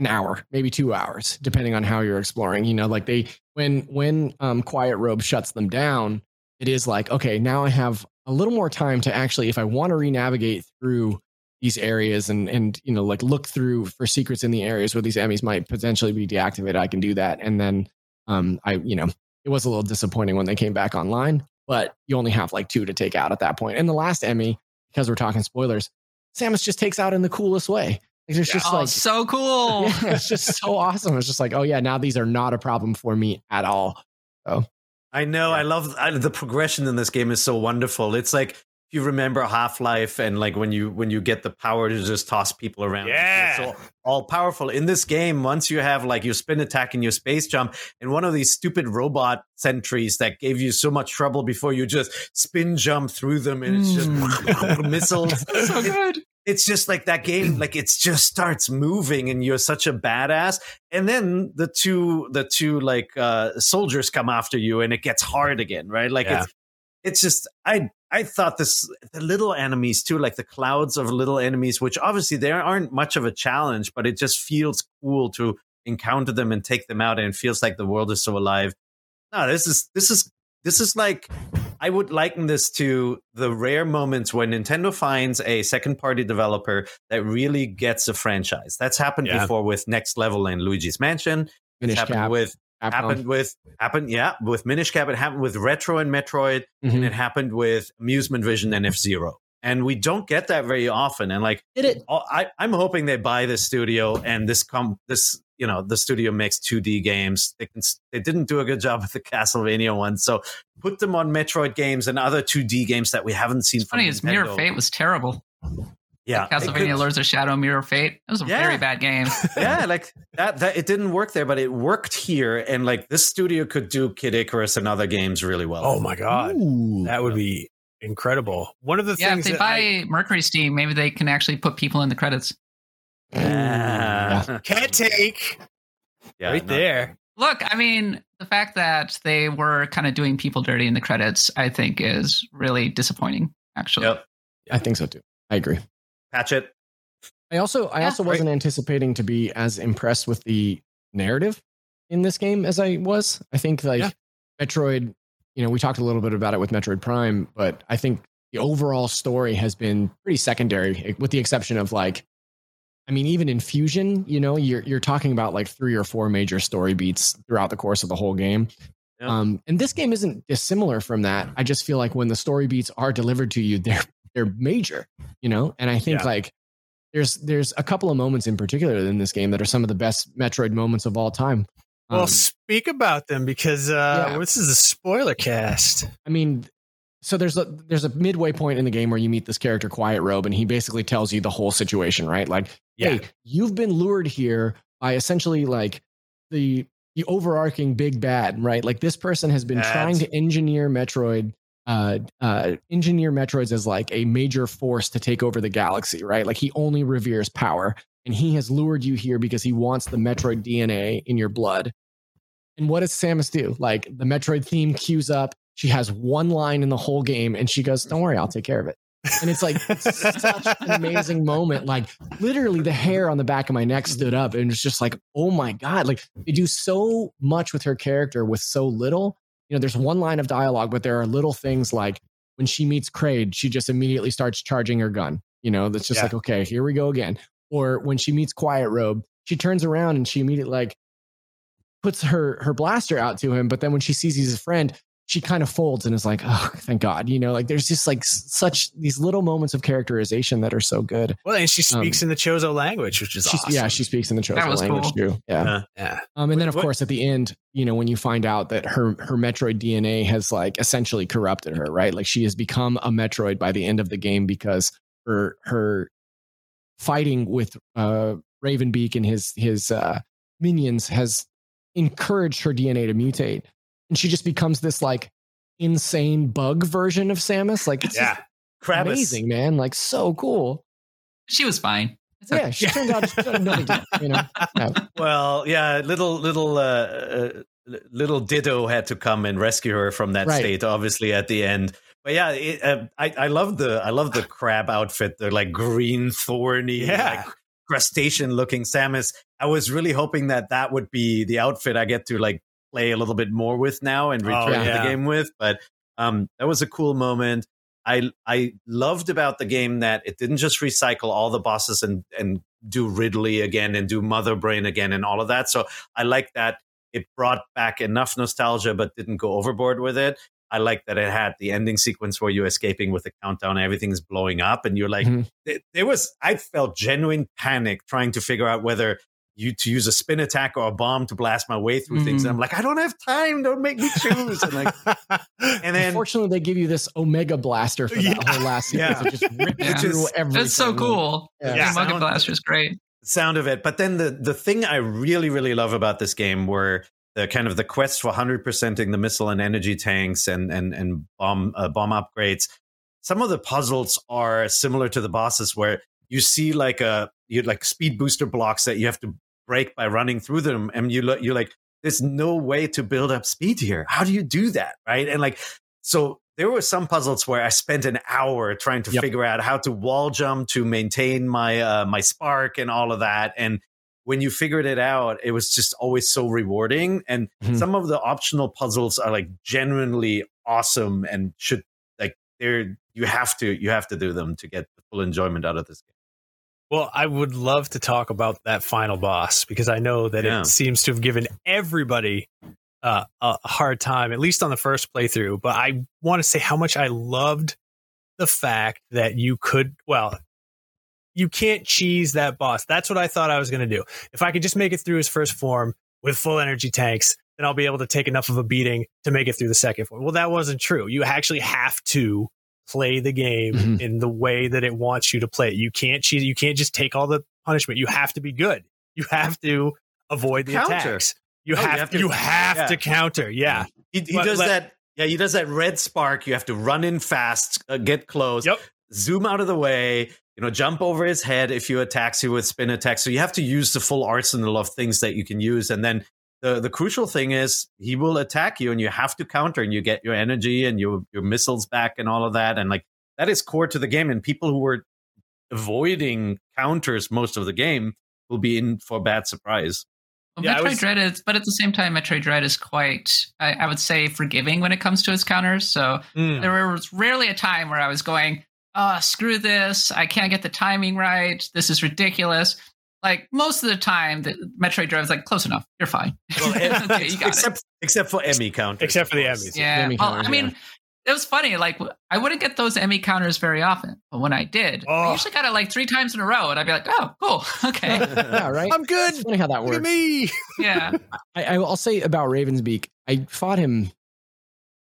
an hour, maybe two hours, depending on how you're exploring. You know, like they when when um, Quiet Robe shuts them down, it is like okay, now I have a little more time to actually, if I want to re-navigate through these areas and and you know like look through for secrets in the areas where these Emmys might potentially be deactivated, I can do that, and then um, I you know it was a little disappointing when they came back online, but you only have like two to take out at that point. And the last Emmy, because we're talking spoilers, Samus just takes out in the coolest way. It's just oh, like so cool. yeah, it's just so awesome. It's just like, oh yeah, now these are not a problem for me at all. I know. I love I, the progression in this game is so wonderful. It's like if you remember Half Life and like when you when you get the power to just toss people around. Yeah. It's all, all powerful. In this game, once you have like your spin attack and your space jump, and one of these stupid robot sentries that gave you so much trouble before you just spin jump through them and it's just mm. missiles. so It- good. It's just like that game like it just starts moving and you're such a badass. And then the two the two like uh soldiers come after you and it gets hard again right? Like Yeah. it's it's just i i thought this the little enemies too like the clouds of little enemies which obviously they aren't much of a challenge but it just feels cool to encounter them and take them out and it feels like the world is so alive. No this is this is this is like I would liken this to the rare moments when Nintendo finds a second party developer that really gets a franchise. That's happened Yeah. before with Next Level and Luigi's Mansion. It's Finish happened cap. with Capcom. happened with happened yeah with Minish Cap. It happened with Retro and Metroid, and Mhm. it happened with Amusement Vision and F Zero. And we don't get that very often. And like Did it? I, I'm hoping they buy this studio and this com this you know the studio makes 2D games. They can they didn't do a good job with the Castlevania one, so put them on Metroid games and other 2D games that we haven't seen. It's funny, from his Mirror Fate was terrible. yeah, it Castlevania could- Lords of Shadow Mirror Fate. It was a Yeah. very bad game. yeah, like that. That it didn't work there, but it worked here, and like this studio could do Kid Icarus and other games really well. Oh my god, Ooh. that would be incredible. One of the yeah, if they that buy I Mercury Steam, maybe they can actually put people in the credits. Yeah. can't take Yeah, right no. there. Look, I mean, the fact that they were kind of doing people dirty in the credits, I think, is really disappointing. Actually, Yep. I think so too. I agree. Patch it. I also I Yeah. also wasn't anticipating to be as impressed with the narrative in this game as I was. I think like Yeah. Metroid, you know, we talked a little bit about it with Metroid Prime, but I think the overall story has been pretty secondary, with the exception of like, I mean, even in Fusion, you know, you're you're talking about like three or four major story beats throughout the course of the whole game. Yeah. Um, and this game isn't dissimilar from that. I just feel like when the story beats are delivered to you, they're they're major, you know. And I think Yeah. like there's there's a couple of moments in particular in this game that are some of the best Metroid moments of all time. Well, Um, speak about them because uh, Yeah. this is a spoiler cast. I mean, so there's a there's a midway point in the game where you meet this character Quiet Robe, and he basically tells you the whole situation, right? Like, Yeah. hey, you've been lured here by essentially like the the overarching big bad, right? Like this person has been That's- trying to engineer Metroid, uh, uh, engineer Metroids as like a major force to take over the galaxy, right? Like he only reveres power, and he has lured you here because he wants the Metroid DNA in your blood. And what does Samus do? Like the Metroid theme cues up. She has one line in the whole game, and she goes, "Don't worry, I'll take care of it." And it's like such an amazing moment. Like literally, the hair on the back of my neck stood up, and it's just like, "Oh my god!" Like they do so much with her character with so little. You know, there's one line of dialogue, but there are little things like when she meets Kraid, she just immediately starts charging her gun. You know, that's just Yeah. like, okay, here we go again. Or when she meets Quiet Robe, she turns around and she immediately like puts her her blaster out to him, but then when she sees he's a friend, she kind of folds and is like, "Oh, thank God!" You know, like there's just like such these little moments of characterization that are so good. Well, and she speaks in the Chozo language, which is She's, awesome. Yeah, she speaks in the Chozo language cool. too. Yeah. Yeah. yeah. Um, and then of what- course at the end, you know, when you find out that her her Metroid DNA has like essentially corrupted her, right? Like she has become a Metroid by the end of the game because her her fighting with uh Ravenbeak and his his uh minions has encouraged her DNA to mutate. And she just becomes this like insane bug version of Samus. Like it's Yeah. just amazing, man. Like so cool. She was fine. It's okay. Yeah, she turned out to no big deal, you know. Yeah. Well, yeah, little little uh, uh, little Ditto had to come and rescue her from that Right. state. Obviously, at the end. But yeah, it, uh, I I love the I love the crab outfit. The like green thorny, Yeah. like crustacean looking Samus. I was really hoping that that would be the outfit I get to like play a little bit more with now and return to yeah. the game with. But um, that was a cool moment. I I loved about the game that it didn't just recycle all the bosses and and do Ridley again and do Mother Brain again and all of that. So I like that it brought back enough nostalgia but didn't go overboard with it. I like that it had the ending sequence where you're escaping with the countdown, everything's blowing up, and you're like, Mhm. there was. I felt genuine panic trying to figure out whether you to use a spin attack or a bomb to blast my way through things. And I'm like, I don't have time. Don't make me choose. And like, and then Unfortunately, they give you this Omega Blaster for that Yeah. whole last sequence. Yeah. It just rips Yeah. through everything. It's so cool. Yeah. Yeah. The Muggen Sound- Blaster is great. sound of it. But then the the thing I really really love about this game were the kind of the quest for hundred percenting the missile and energy tanks and and and bomb uh, bomb upgrades. Some of the puzzles are similar to the bosses where you see like a you like speed booster blocks that you have to break by running through them, and you look you're like, there's no way to build up speed here. How do you do that, right? And like so. There were some puzzles where I spent an hour trying to Yep. figure out how to wall jump to maintain my uh, my spark and all of that. And when you figured it out, it was just always so rewarding. And Mhm. some of the optional puzzles are like genuinely awesome and should like they're you have to you have to do them to get the full enjoyment out of this game. Well, I would love to talk about that final boss because I know that Yeah. it seems to have given everybody uh, a hard time, at least on the first playthrough. But I want to say how much I loved the fact that you could, well, you can't cheese that boss. That's what I thought I was going to do. If I could just make it through his first form with full energy tanks, then I'll be able to take enough of a beating to make it through the second form. Well, that wasn't true. You actually have to play the game Mhm. in the way that it wants you to play it. You can't cheat. You can't just take all the punishment. You have to be good. You have to avoid the Counter. attacks. You, Oh, you have, have to- you have yeah. to counter. Yeah. He, he But does let- that. Yeah, he does that red spark. You have to run in fast, uh, get close, Yep. zoom out of the way. You know, jump over his head if you attacks you with spin attack. So you have to use the full arsenal of things that you can use, and then the the crucial thing is he will attack you, and you have to counter, and you get your energy and your your missiles back, and all of that, and like that is core to the game. And people who were avoiding counters most of the game will be in for a bad surprise. Well, Yeah, I Metroid was- Dread is, but at the same time, Metroid Dread is quite, I, I would say, forgiving when it comes to its counters. So Mm. there was rarely a time where I was going, oh, screw this. I can't get the timing right. This is ridiculous. Like most of the time, the Metroid Dread is like, close enough. You're fine. Well, eh, okay, you got it. except except for Emmy counters, Except for the course. Emmys. Yeah. Emmy Well, counters, I mean, it was funny. Like I wouldn't get those Emmy counters very often, but when I did, I Oh. usually got it like three times in a row, and I'd be like, "Oh, cool, okay, yeah, right. I'm good. It's funny how that Look at works. me. yeah." I, I will say about Ravensbeak, I fought him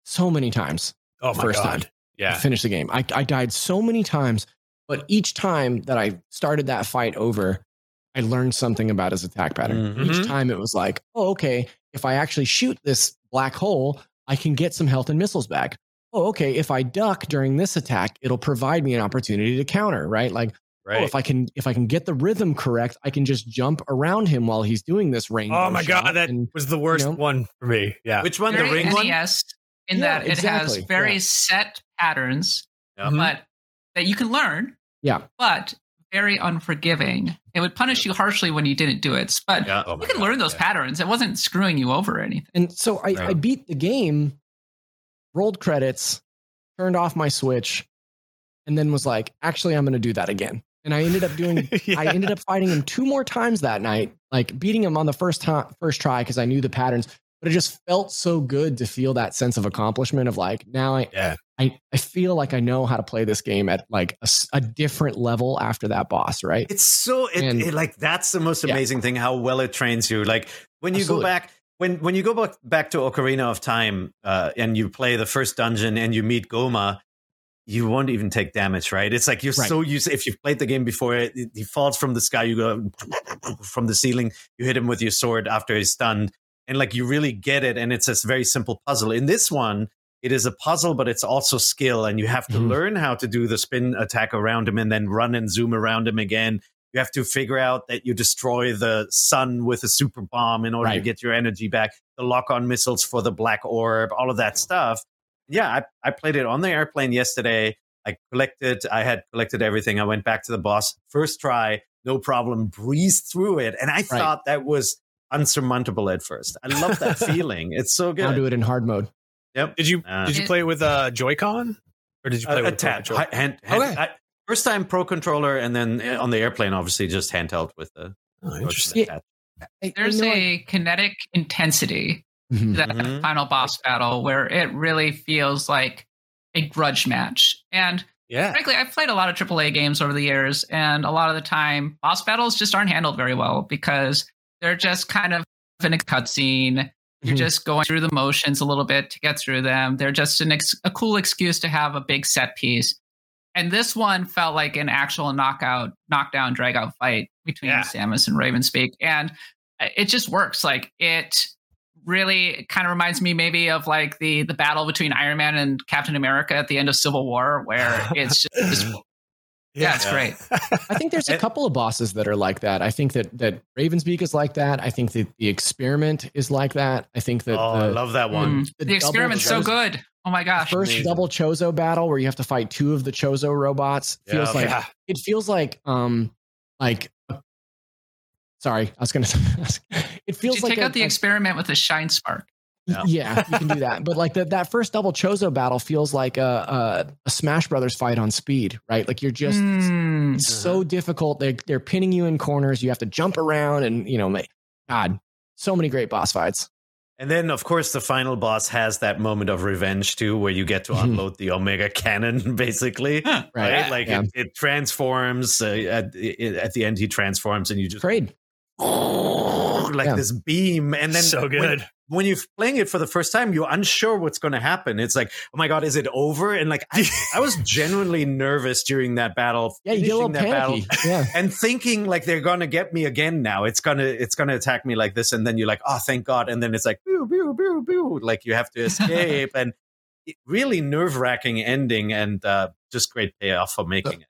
so many times. Oh my First god. time. Yeah. to finish the game. I, I died so many times, but each time that I started that fight over, I learned something about his attack pattern. Mhm. Each time it was like, oh, okay, if I actually shoot this black hole, I can get some health and missiles back. Oh, okay. If I duck during this attack, it'll provide me an opportunity to counter, right? Like, Right. oh, if I can if I can get the rhythm correct, I can just jump around him while he's doing this range. oh my god, that was the worst know? one for me. Yeah. Which one? The Very ring one? NES in Yeah, that it exactly. has very Yeah. set patterns, Yeah. but that you can learn. Yeah. But very unforgiving. It would punish you harshly when you didn't do it. But Yeah. Oh you can God, learn those yeah. patterns. It wasn't screwing you over or anything. And so I, Yeah. I beat the game, rolled credits, turned off my Switch, and then was like, actually, I'm going to do that again. And I ended up doing. Yeah. I ended up fighting him two more times that night, like beating him on the first time, first try because I knew the patterns. But it just felt so good to feel that sense of accomplishment of like now I, Yeah. I, I feel like I know how to play this game at like a different level after that boss, right? It's so it, And- it- like that's the most Yeah. amazing thing how well it trains you. Like when you Absolutely. go back when when you go back back to Ocarina of Time uh, and you play the first dungeon and you meet Gohma, you won't even take damage, right? It's like you're Right. so used. If you've played the game before, it, he falls from the sky. You go from the ceiling. You hit him with your sword after he's stunned, and like you really get it. And it's a very simple puzzle. In this one, it is a puzzle, but it's also skill, and you have to Mhm. learn how to do the spin attack around him, and then run and zoom around him again. You have to figure out that you destroy the sun with a super bomb in order to get your energy back. The lock on missiles for the black orb, all of that stuff. Yeah, I, I played it on the airplane yesterday. I collected, I had collected everything. I went back to the boss first try, no problem, breezed through it. And I thought that was unsurmountable at first. I love that feeling. It's so good. I'll do it in hard mode. Yep. Did you Uh, did you play with uh Joy-Con? Or did you play a, a with tap, Pro hi- Controller? hand, hand, Okay. I- first time pro controller, and then uh, on the airplane, obviously just handheld with the. Oh, interesting. attach. I- I There's a kinetic intensity Mhm. to that Mhm. final boss battle where it really feels like a grudge match. And Yeah. frankly, I've played a lot of AAA games over the years, and a lot of the time, boss battles just aren't handled very well because they're just kind of in a cutscene. You're Mhm. just going through the motions a little bit to get through them. They're just an ex- a cool excuse to have a big set piece. And this one felt like an actual knockout, knockdown, drag out fight between Yeah. Samus and Raven Ravensbeak. And it just works. Like it really kind of reminds me maybe of like the the battle between Iron Man and Captain America at the end of Civil War, where it's just, just yeah, it's Yeah. great. I think there's a couple of bosses that are like that. I think that that Ravensbeak is like that. I think that the experiment is like that. I think that Oh, I love that one. Mm. the The, double experiment's so good. Oh my gosh. first amazing. double Chozo battle where you have to fight two of the Chozo robots feels Yeah. like Yeah. it feels like um like sorry I was gonna it Did feels you like take a- out the a- experiment with the shine spark? Yeah. yeah you can do that but like that that first double Chozo battle feels like a, a a Smash Brothers fight on speed right like you're just Mm. it's so difficult. They they're pinning you in corners. You have to jump around, and you know, ma- God, so many great boss fights. And then, of course, the final boss has that moment of revenge too, where you get to Mhm. unload the Omega Cannon, basically. Huh. Right, Right? like Yeah. it, it transforms uh, at it, at the end. He transforms, and you just Trade. like Yeah. this beam, and then so when- good. When, you're playing it for the first time, you're unsure what's going to happen. It's like, oh my god, is it over? And like, I, I was genuinely nervous during that battle. Yeah, you get a little finishing that battle. Yeah, and thinking like they're gonna get me again now. It's gonna it's gonna attack me like this, and then you're like, oh, thank God. And then it's like, boo, boo, boo, boo. Like you have to escape, and it- really nerve wracking ending, and uh, just great payoff for making it.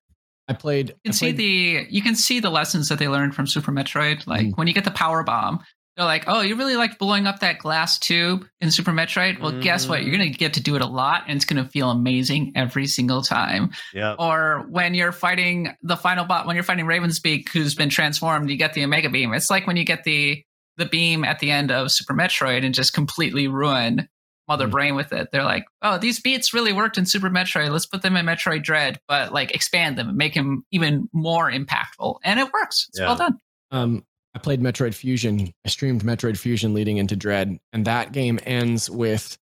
I played. You I can see the you can see the lessons that they learned from Super Metroid. Like Mhm. when you get the power bomb, they're like, "Oh, you really liked blowing up that glass tube in Super Metroid? Well, guess what? You're gonna get to do it a lot, and it's gonna feel amazing every single time." Yeah, Or when you're fighting the final bot, when you're fighting Ravensbeak, who's been transformed, you get the Omega Beam. It's like when you get the the beam at the end of Super Metroid and just completely ruin Mother Mhm. Brain with it. They're like, oh, these beats really worked in Super Metroid. Let's put them in Metroid Dread, but like expand them and make them even more impactful. And it works. It's Yeah. well done. Um, I played Metroid Fusion. I streamed Metroid Fusion leading into Dread, and that game ends with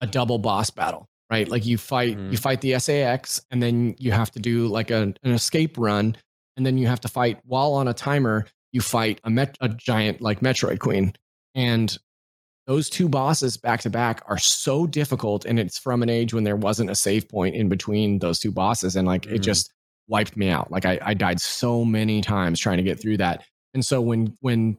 a double boss battle. Right, like you fight Mhm. you fight the SA-X, and then you have to do like a, an escape run, and then you have to fight while on a timer. You fight a met, a giant like Metroid Queen, and those two bosses back to back are so difficult, and it's from an age when there wasn't a save point in between those two bosses, and like it Mhm. just wiped me out. Like I, I died so many times trying to get through that. And so when when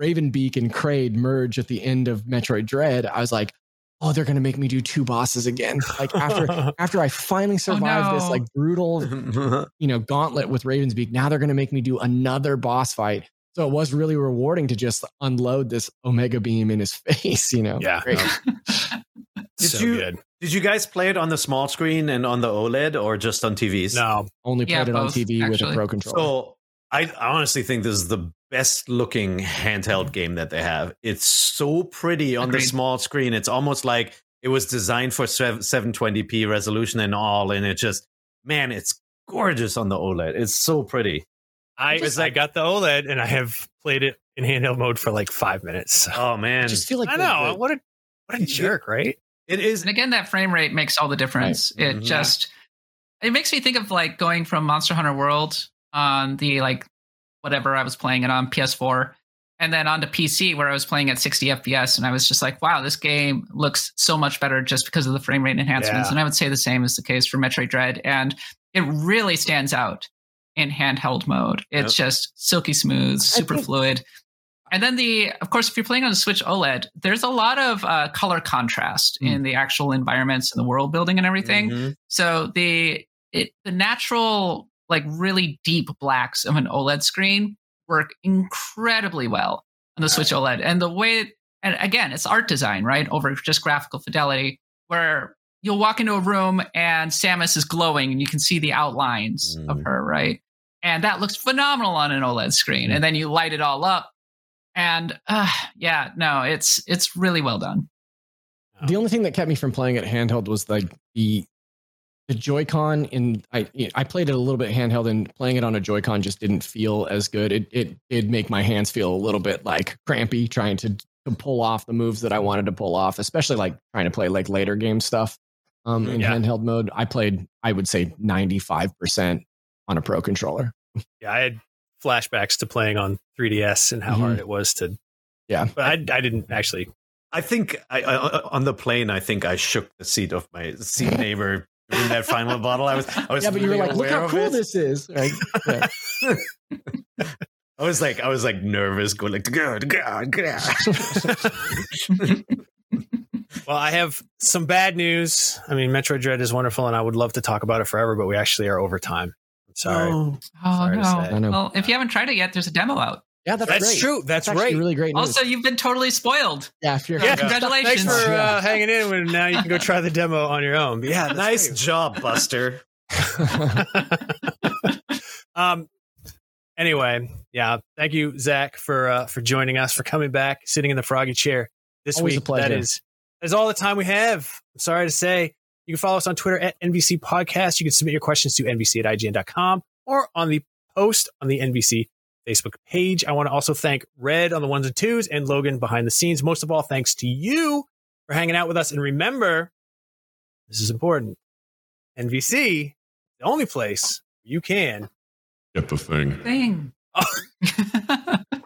Ravenbeak and Kraid merge at the end of Metroid Dread, I was like, oh, they're gonna make me do two bosses again. Like after after I finally oh, survived this no. like brutal, you know, gauntlet with Ravensbeak, now they're gonna make me do another boss fight. So it was really rewarding to just unload this Omega Beam in his face, you know. Yeah. Did so you- good. Did you guys play it on the small screen and on the OLED or just on TVs? No, Only Yeah, played it on both, TV with a actually. pro controller. So I honestly think this is the best looking handheld game that they have. It's so pretty on the small screen. It's almost like it was designed for 720p resolution and all. And it just, man, it's gorgeous on the OLED. It's so pretty. I It's I got the OLED and I have played it in handheld mode for like five minutes. Oh I man, just feel like I the- know the- what a what a jerk, right? it is. And again, that frame rate makes all the difference. It Mhm. just it makes me think of like going from Monster Hunter World on the like whatever I was playing it on PS4 and then onto PC where I was playing at 60 FPS and I was just like, wow, this game looks so much better just because of the frame rate enhancements. Yeah. And I would say the same is the case for Metroid Dread and it really stands out in handheld mode. It's just silky smooth, super think- fluid. And then the, of course, if you're playing on a Switch OLED, there's a lot of uh, color contrast Mm. in the actual environments and the world building and everything. Mhm. So the it the natural like really deep blacks of an OLED screen work incredibly well on the Switch OLED. And the way and again, it's art design, right? Over just graphical fidelity where you'll walk into a room and Samus is glowing and you can see the outlines of Mm. her, right? And that looks phenomenal on an OLED screen. And then you light it all up and uh, yeah, no, it's it's really well done. The only thing that kept me from playing it handheld was like the the Joy-Con in I I played it a little bit handheld and playing it on a Joy-Con just didn't feel as good. It it did make my hands feel a little bit like crampy trying to to pull off the moves that I wanted to pull off, especially like trying to play like later game stuff. Um in Yeah. handheld mode, I played I would say 95% on a pro controller. Yeah, I had flashbacks to playing on 3DS and how Mhm. hard it was to. Yeah. but I I didn't actually. I think I, I, on the plane, I think I shook the seat of my seat neighbor in that final bottle. I was, I was yeah, but you were like, look how cool it. this is. Right? Yeah. I was like, I was like nervous, going like, God, God, God. Well, I have some bad news. I mean, Metroid Dread is wonderful, and I would love to talk about it forever, but we actually are over time. I'm sorry. Oh Sorry oh, no. I know. Well, if you haven't tried it yet, there's a demo out. Yeah, that's, That's great. true. That's, actually right. really great news. Also, you've been totally spoiled. yeah, if you're yeah, Congratulations. Thanks for uh, hanging in. And now you can go try the demo on your own. But yeah, that's nice great. job, Buster. um. Anyway, yeah. Thank you, Zach, for uh, for joining us, for coming back, sitting in the froggy chair this Always a week. pleasure. That is that is all the time we have. I'm sorry to say. You can follow us on Twitter at NVC Podcast. You can submit your questions to NVC at IGN.com or on the post on the NVC Facebook page. I want to also thank Red on the ones and twos and Logan behind the scenes. Most of all, thanks to you for hanging out with us. And remember, this is important. NVC, the only place you can Get the thing. Thing.